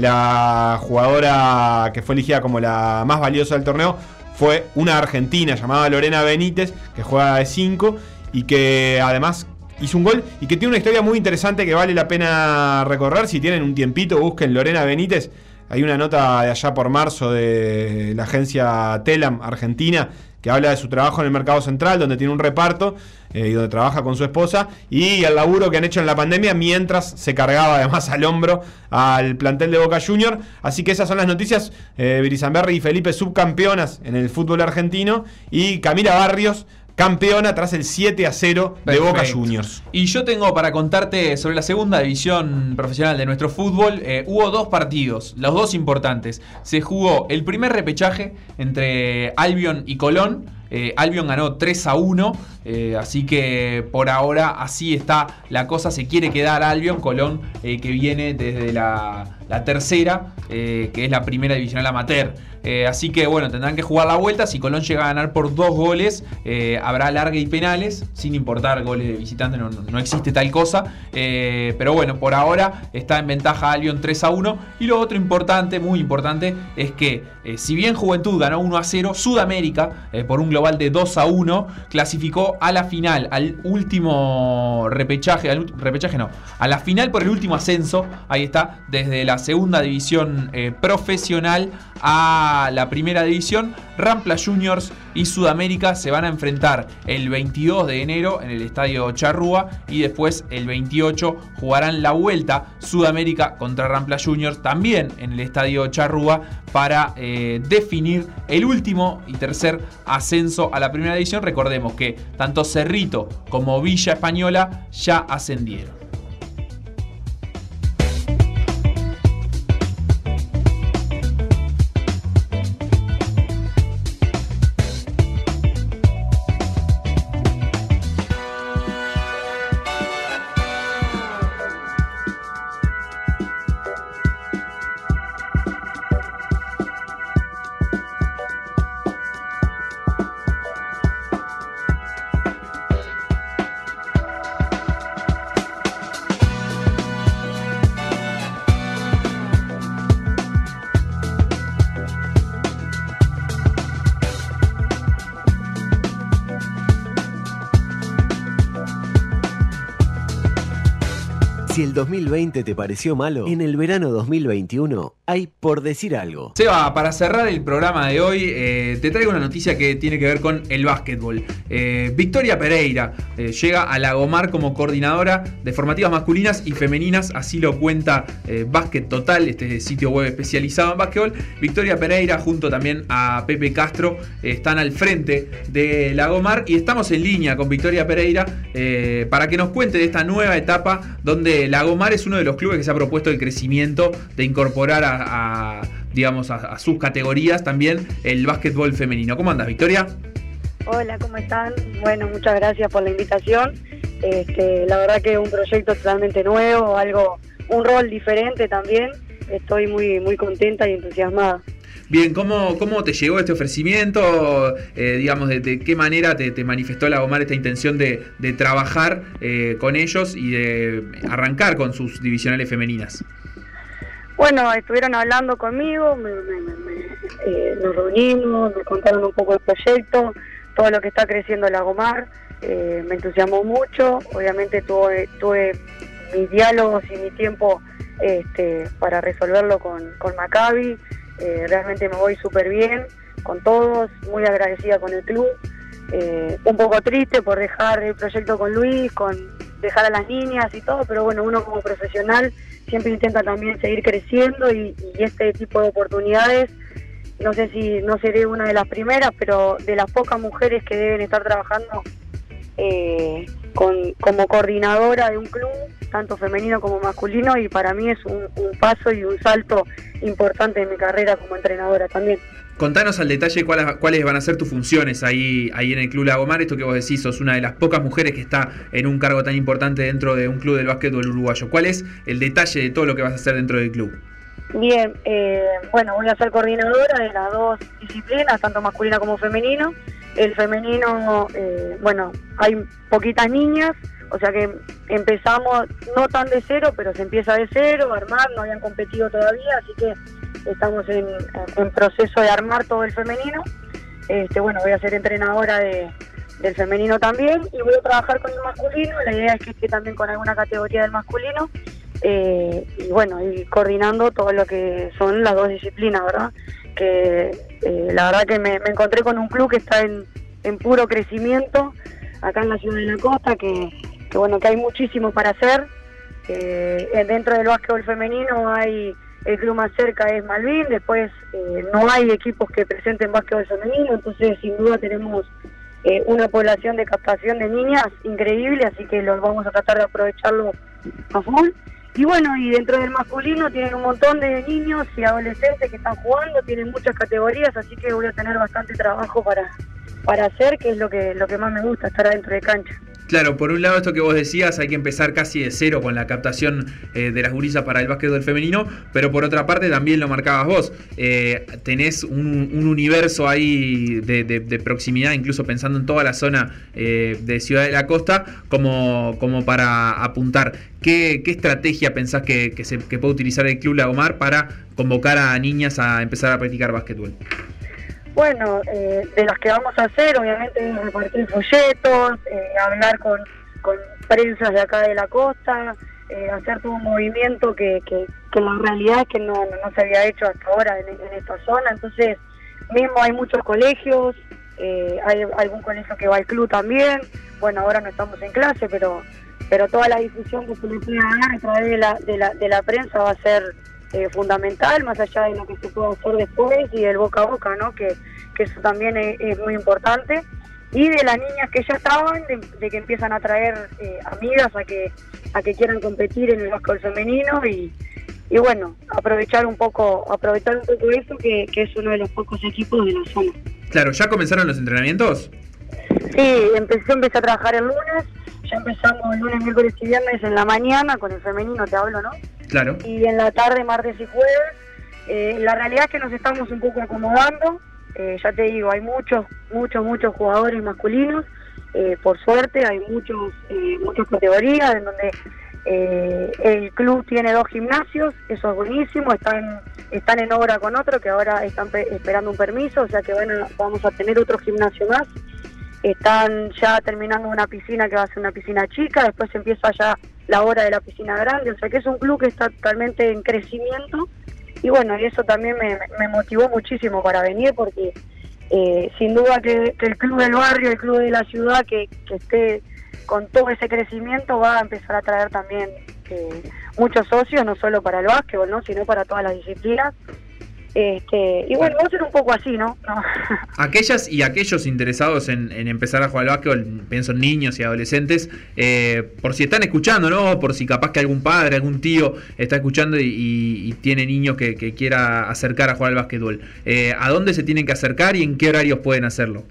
la jugadora que fue elegida como la más valiosa del torneo fue una argentina llamada Lorena Benítez, que juega de 5 y que además hizo un gol y que tiene una historia muy interesante que vale la pena recorrer. Si tienen un tiempito, busquen Lorena Benítez. Hay una nota de allá por marzo de la agencia Telam Argentina que habla de su trabajo en el mercado central, donde tiene un reparto eh, y donde trabaja con su esposa, y el laburo que han hecho en la pandemia mientras se cargaba además al hombro al plantel de Boca Junior. Así que esas son las noticias. Eh, Berizamberri y Felipe subcampeonas en el fútbol argentino, y Camila Barrios campeona tras el 7 a 0 de Boca. Juniors. Y yo tengo para contarte sobre la segunda división profesional de nuestro fútbol. Eh, hubo dos partidos, los dos importantes. Se jugó el primer repechaje entre Albion y Colón. Eh, Albion ganó 3 a 1, eh, así que por ahora así está la cosa. Se quiere quedar Albion, Colón eh, que viene desde la, la tercera, eh, que es la primera divisional amateur. Eh, así que bueno, tendrán que jugar la vuelta. Si Colón llega a ganar por dos goles, eh, habrá larga y penales, sin importar goles de visitante, no, no- existe tal cosa. Eh, pero bueno, por ahora está en ventaja Albion 3 a 1. Y lo otro importante, muy importante, es que si bien Juventud ganó 1 a 0, Sudamérica, por un global de 2 a 1, clasificó a la final, al último repechaje, al repechaje no, a la final por el último ascenso, ahí está, desde la segunda división eh, profesional a la primera división, Rampla Juniors y Sudamérica se van a enfrentar el 22 de enero en el estadio Charrúa y después el 28 jugarán la vuelta Sudamérica contra Rampla Juniors también en el estadio Charrúa para eh, definir el último y tercer ascenso a la primera división. Recordemos que tanto Cerrito como Villa Española ya ascendieron. Si el 2020 te pareció malo, en el verano 2021 hay por decir algo. Seba, para cerrar el programa de hoy, eh, te traigo una noticia que tiene que ver con el básquetbol. Eh, Victoria Pereira eh, llega a Lagomar como coordinadora de formativas masculinas y femeninas, así lo cuenta Básquet Total, este sitio web especializado en básquetbol. Victoria Pereira, junto también a Pepe Castro, están al frente de Lagomar y estamos en línea con Victoria Pereira para que nos cuente de esta nueva etapa donde Lagomar es uno de los clubes que se ha propuesto el crecimiento de incorporar a, digamos, a, a sus categorías también el básquetbol femenino. ¿Cómo andas, Victoria? Hola, ¿cómo están? Bueno, muchas gracias por la invitación. Este, la verdad que es un proyecto totalmente nuevo, algo, un rol diferente también. Estoy muy, muy contenta y entusiasmada. Bien, ¿cómo, cómo te llegó este ofrecimiento? Eh, digamos, de, qué manera te, manifestó Lagomar esta intención de, trabajar eh, con ellos y de arrancar con sus divisionales femeninas? Bueno, estuvieron hablando conmigo, me- eh, nos reunimos, me contaron un poco el proyecto, todo lo que está creciendo Lagomar, eh, me entusiasmó mucho, obviamente tuve, tuve mis diálogos y mi tiempo este, para resolverlo con, con Maccabi, eh, realmente me voy súper bien con todos, muy agradecida con el club, eh, un poco triste por dejar el proyecto con Luis, con dejar a las niñas y todo, pero bueno, uno como profesional siempre intenta también seguir creciendo y, y este tipo de oportunidades, no sé si no seré una de las primeras, pero de las pocas mujeres que deben estar trabajando eh, con, como coordinadora de un club, tanto femenino como masculino, y para mí es un, un paso y un salto importante en mi carrera como entrenadora también. Contanos al detalle cuáles, cuáles van a ser tus funciones ahí, ahí en el Club Lagomar. Esto que vos decís, sos una de las pocas mujeres que está en un cargo tan importante dentro de un club del básquetbol uruguayo. ¿Cuál es el detalle de todo lo que vas a hacer dentro del club? Bien, eh, bueno, voy a ser coordinadora de las dos disciplinas, tanto masculina como femenino. El femenino, eh, bueno, hay poquitas niñas, o sea que empezamos no tan de cero, pero se empieza de cero, armar, no habían competido todavía, así que estamos en, proceso de armar todo el femenino. Este, bueno, voy a ser entrenadora de, del femenino también y voy a trabajar con el masculino. La idea es que esté también con alguna categoría del masculino. eh, y bueno, y coordinando todo lo que son las dos disciplinas, ¿verdad? Que eh, la verdad que me, encontré con un club que está en, en puro crecimiento acá en la ciudad de la costa, que, que bueno, que hay muchísimo para hacer. Eh, dentro del básquetbol femenino hay el club más cerca es Malvin, después eh, no hay equipos que presenten básquetbol femenino, entonces sin duda tenemos eh, una población de captación de niñas increíble, así que los vamos a tratar de aprovecharlo a full. Y bueno, y dentro del masculino tienen un montón de niños y adolescentes que están jugando, tienen muchas categorías, así que voy a tener bastante trabajo para, para hacer, que es lo que, lo que más me gusta, estar adentro de cancha. Claro, por un lado esto que vos decías, hay que empezar casi de cero con la captación eh, de las gurisas para el básquetbol femenino, pero por otra parte también lo marcabas vos, eh, tenés un, un universo ahí de, proximidad, incluso pensando en toda la zona eh, de Ciudad de la Costa, como, como para apuntar. ¿Qué, estrategia pensás que, que se, que puede utilizar el Club Lagomar para convocar a niñas a empezar a practicar básquetbol? Bueno, eh, de las que vamos a hacer, obviamente, es repartir folletos, eh, hablar con, con prensas de acá de la costa, eh, hacer todo un movimiento que, que, la realidad es que no, no, se había hecho hasta ahora en, en esta zona. Entonces, mismo hay muchos colegios, eh, hay algún colegio que va al club también. Bueno, ahora no estamos en clase, pero pero toda la difusión que se le pueda dar a través de la, de la, de la prensa va a ser eh, fundamental, más allá de lo que se pueda hacer después y del boca a boca, ¿no? Que, que eso también es, es muy importante. Y de las niñas que ya estaban, de, de que empiezan a traer eh, amigas a que, a que quieran competir en el básquetbol femenino y, y bueno, aprovechar un poco, aprovechar un poco eso que, que es uno de los pocos equipos de la zona. Claro, ¿ya comenzaron los entrenamientos? Sí, empecé, empecé a trabajar el lunes, ya empezamos el lunes, miércoles y viernes en la mañana, con el femenino te hablo, ¿no? Y en la tarde, martes y jueves. Eh, la realidad es que nos estamos un poco acomodando, eh, ya te digo, hay muchos, muchos, muchos jugadores masculinos, eh, por suerte hay muchos, eh, muchas categorías en donde eh, el club tiene dos gimnasios, eso es buenísimo, están, están en obra con otro que ahora están pe- esperando un permiso, o sea que bueno, vamos a tener otro gimnasio más. Están ya terminando una piscina que va a ser una piscina chica, después empieza ya la hora de la piscina grande, o sea que es un club que está totalmente en crecimiento y bueno, y eso también me, motivó muchísimo para venir porque eh, sin duda que, el club del barrio, el club de la ciudad que, que esté con todo ese crecimiento va a empezar a traer también eh, muchos socios, no solo para el básquetbol, ¿no? sino para todas las disciplinas. Este, y bueno, va a ser un poco así, ¿no? No. <laughs> Aquellas y aquellos interesados en, en empezar a jugar al básquetbol, pienso en niños y adolescentes, eh, por si están escuchando, ¿no? Por si capaz que algún padre, algún tío está escuchando y, y- y tiene niños que, que quiera acercar a jugar al básquetbol. Eh, ¿A dónde se tienen que acercar y en qué horarios pueden hacerlo?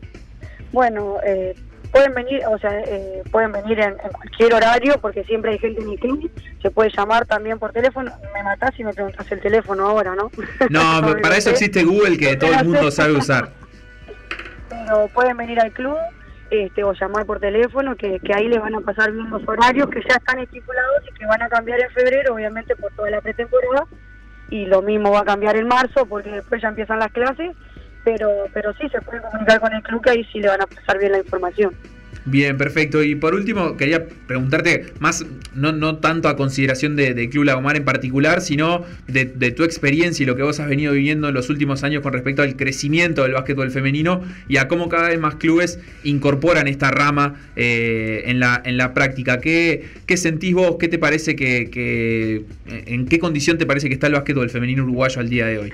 Bueno, eh, pueden venir, o sea, eh, pueden venir en, en cualquier horario porque siempre hay gente en el club. Se puede llamar también por teléfono. Me matás si me preguntas el teléfono ahora, ¿no? No, <laughs> para eso existe Google que todo el mundo sabe usar. Pero pueden venir al club este, o llamar por teléfono, que, que ahí les van a pasar bien los horarios que ya están estipulados y que van a cambiar en febrero, obviamente por toda la pretemporada. Y lo mismo va a cambiar en marzo porque después ya empiezan las clases. Pero, pero sí se puede comunicar con el club que ahí sí le van a pasar bien la información. Bien, perfecto. Y por último, quería preguntarte más, no, no tanto a consideración de, de Club Lagomar en particular, sino de, de tu experiencia y lo que vos has venido viviendo en los últimos años con respecto al crecimiento del básquetbol femenino y a cómo cada vez más clubes incorporan esta rama eh, en, la, en la práctica. ¿Qué, qué sentís vos? ¿Qué te parece que, que- en qué condición te parece que está el básquetbol femenino uruguayo al día de hoy?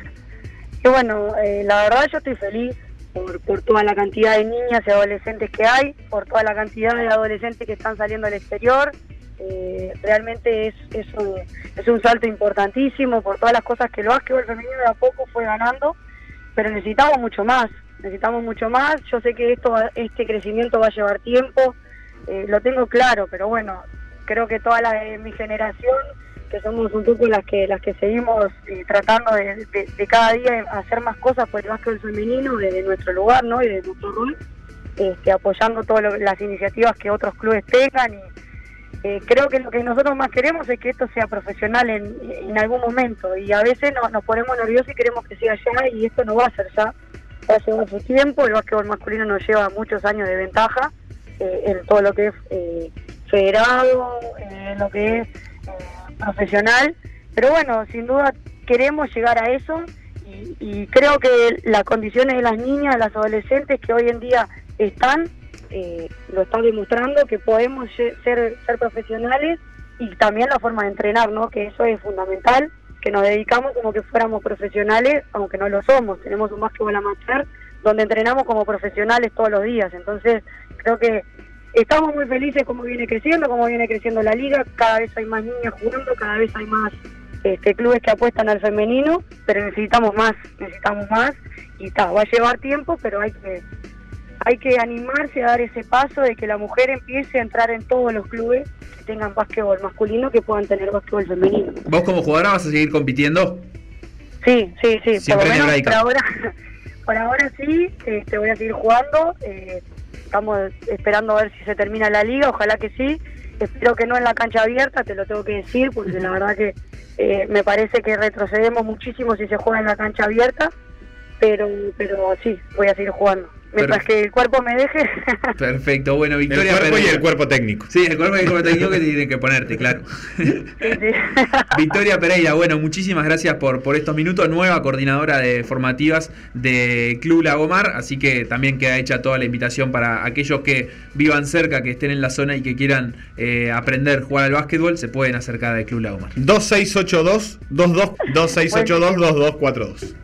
Y bueno, eh, la verdad yo estoy feliz por, por toda la cantidad de niñas y adolescentes que hay, por toda la cantidad de adolescentes que están saliendo al exterior. Eh, realmente es, es, un, es un salto importantísimo por todas las cosas que el femenino de a poco fue ganando, pero necesitamos mucho más, necesitamos mucho más. Yo sé que esto este crecimiento va a llevar tiempo, eh, lo tengo claro, pero bueno, creo que toda la mi generación que somos un poco las que las que seguimos eh, tratando de, de- cada día hacer más cosas por el básquetbol femenino desde nuestro lugar no y de nuestro rol este, apoyando todas las iniciativas que otros clubes tengan y eh, creo que lo que nosotros más queremos es que esto sea profesional en, en algún momento. Y a veces no- nos ponemos nerviosos y queremos que sea ya y esto no va a ser ya. Va a llevar su tiempo el básquetbol masculino nos lleva muchos años de ventaja eh, en todo lo que es federado en lo que es profesional, pero bueno, sin duda queremos llegar a eso y, y creo que las condiciones de las niñas, de las adolescentes que hoy en día están, eh, lo están demostrando que podemos ser, ser profesionales y también la forma de entrenar, ¿no? Que eso es fundamental, que nos dedicamos como que fuéramos profesionales, aunque no lo somos. Tenemos un básquetbol amateur donde entrenamos como profesionales todos los días. Entonces, creo que estamos muy felices como viene creciendo, como viene creciendo la liga. Cada vez hay más niñas jugando, cada vez hay más este, clubes que apuestan al femenino, pero necesitamos más, necesitamos más. Y está, va a llevar tiempo, pero hay que hay que animarse a dar ese paso de que la mujer empiece a entrar en todos los clubes que tengan básquetbol masculino, que puedan tener básquetbol femenino. ¿Vos como jugadora vas a seguir compitiendo? Sí, sí, sí. Siempre por lo menos por ahora, <laughs> por ahora sí, este, voy a seguir jugando. eh, estamos esperando a ver si se termina la liga, ojalá que sí. Espero que no en la cancha abierta, te lo tengo que decir, porque la verdad que eh, me parece que retrocedemos muchísimo si se juega en la cancha abierta. Pero, pero sí, voy a seguir jugando. Mientras que el cuerpo me deje. <laughs> Perfecto, bueno, Victoria el cuerpo y Pereira. el cuerpo técnico. Sí, el cuerpo y el cuerpo técnico que <laughs> tienen que ponerte, claro. <laughs> Victoria Pereira, bueno, muchísimas gracias por, por estos minutos. Nueva coordinadora de formativas de Club Lagomar, así que también queda hecha toda la invitación para aquellos que vivan cerca, que estén en la zona y que quieran eh, aprender a jugar al básquetbol, se pueden acercar al Club Lagomar. 2682 22 2682 2242.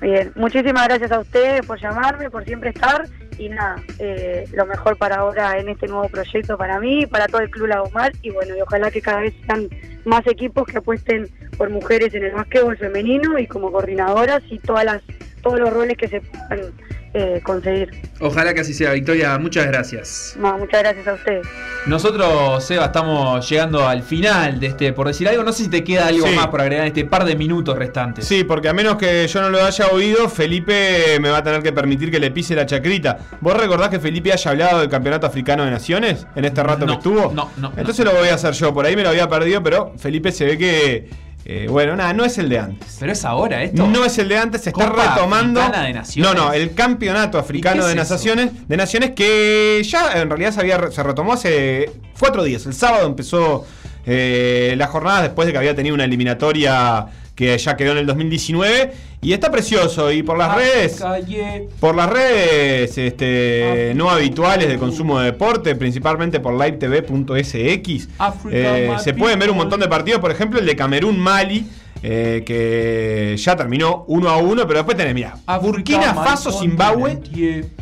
Bien, muchísimas gracias a ustedes por llamarme, por siempre estar. Y nada, eh, lo mejor para ahora en este nuevo proyecto para mí, para todo el Club Lagomar y bueno, y ojalá que cada vez sean más equipos que apuesten por mujeres en el básquetbol femenino y como coordinadoras y todas las todos los roles que se puedan eh, conseguir. Ojalá que así sea, Victoria, muchas gracias. No, muchas gracias a ustedes. Nosotros, Seba, estamos llegando al final de este, por decir algo, no sé si te queda algo Sí. más por agregar en este par de minutos restantes. Sí, porque a menos que yo no lo haya oído, Felipe me va a tener que permitir que le pise la chacrita. ¿Vos recordás que Felipe haya hablado del Campeonato Africano de Naciones en este rato que estuvo? no, no, Entonces lo voy a hacer yo. Por ahí me lo había perdido, pero Felipe se ve que. Eh, bueno, nada, no es el de antes. Pero es ahora esto. No es el de antes, se está Copa retomando. Africana de Naciones. No, no, el Campeonato Africano ¿Y qué de es? Naciones, de Naciones que ya en realidad se, había, se retomó hace cuatro días. El sábado empezó eh, la jornada después de que había tenido una eliminatoria que ya quedó en el 2019 y está precioso y por las redes Calle. por las redes este, no habituales de consumo de deporte, principalmente por livetv.sx, eh, se pueden ver un montón de partidos, por ejemplo el de Camerún-Mali, eh, que ya terminó 1 a 1, pero después tenés, mira, Burkina Faso, Zimbabue,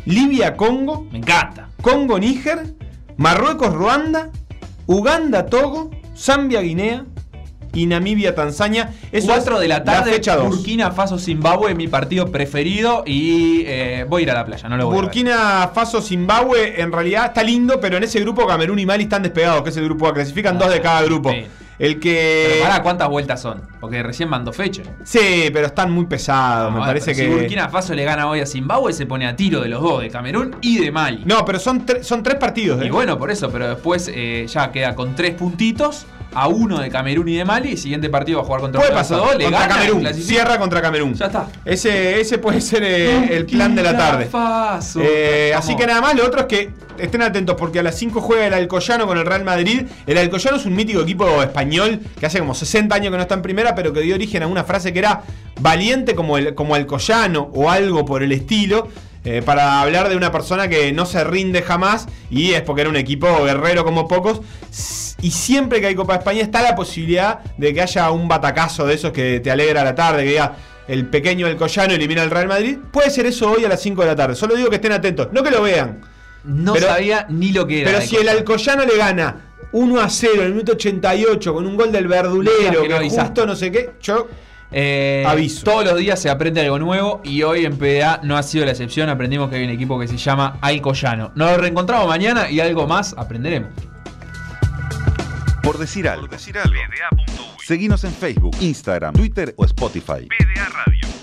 Libia, Congo, Me encanta. Congo, Níger, Marruecos, Ruanda, Uganda, Togo, Zambia, Guinea y Namibia, Tanzania. Eso 4 es de la tarde, fecha 2. Burkina Faso Zimbabue, mi partido preferido y eh, voy a ir a la playa, no lo voy a. Burkina Faso, Zimbabue, en realidad está lindo, pero en ese grupo Camerún y Mali están despegados, que es el grupo A. Clasifican dos de cada grupo. El que. Pero pará, ¿cuántas vueltas son? Porque recién mandó fecha. Sí, pero están muy pesados. me Ah, parece que. Si Burkina Faso le gana hoy a Zimbabue, se pone a tiro de los dos, de Camerún y de Mali. No, pero son, tre- son tres partidos. ¿eh? Y bueno, por eso, pero después eh, ya queda con tres puntitos a uno de Camerún y de Mali. Y siguiente partido va a jugar contra Puede pasar. dos, le Contra gana, Camerún. Cierra contra Camerún. Ya está. Ese, ese puede ser eh, el plan de la tarde. Eh, así que nada más, lo otro es que estén atentos porque a las 5 juega el Alcoyano con el Real Madrid. El Alcoyano es un mítico equipo español que hace como 60 años que no está en primera, pero que dio origen a una frase que era valiente como el como Alcoyano o algo por el estilo. eh, para hablar de una persona que no se rinde jamás y es porque era un equipo guerrero como pocos. Y siempre que hay Copa de España está la posibilidad de que haya un batacazo de esos que te alegra la tarde, que diga el pequeño Alcoyano elimina al Real Madrid. Puede ser eso hoy a las 5 de la tarde. Solo digo que estén atentos, no que lo vean. No Pero- sabía ni lo que era. Pero si el. Alcoyano le gana 1 a 0 en el minuto 88 con un gol del No verdulero, que no que avisaste. justo no sé qué, yo Eh, Aviso. Todos los días se aprende algo nuevo y hoy en PDA no ha sido la excepción. Aprendimos que hay un equipo que se llama Alcoyano. Nos reencontramos mañana y algo más aprenderemos. Por decir algo. Por en Facebook, Instagram, Twitter o Spotify. PDA Radio.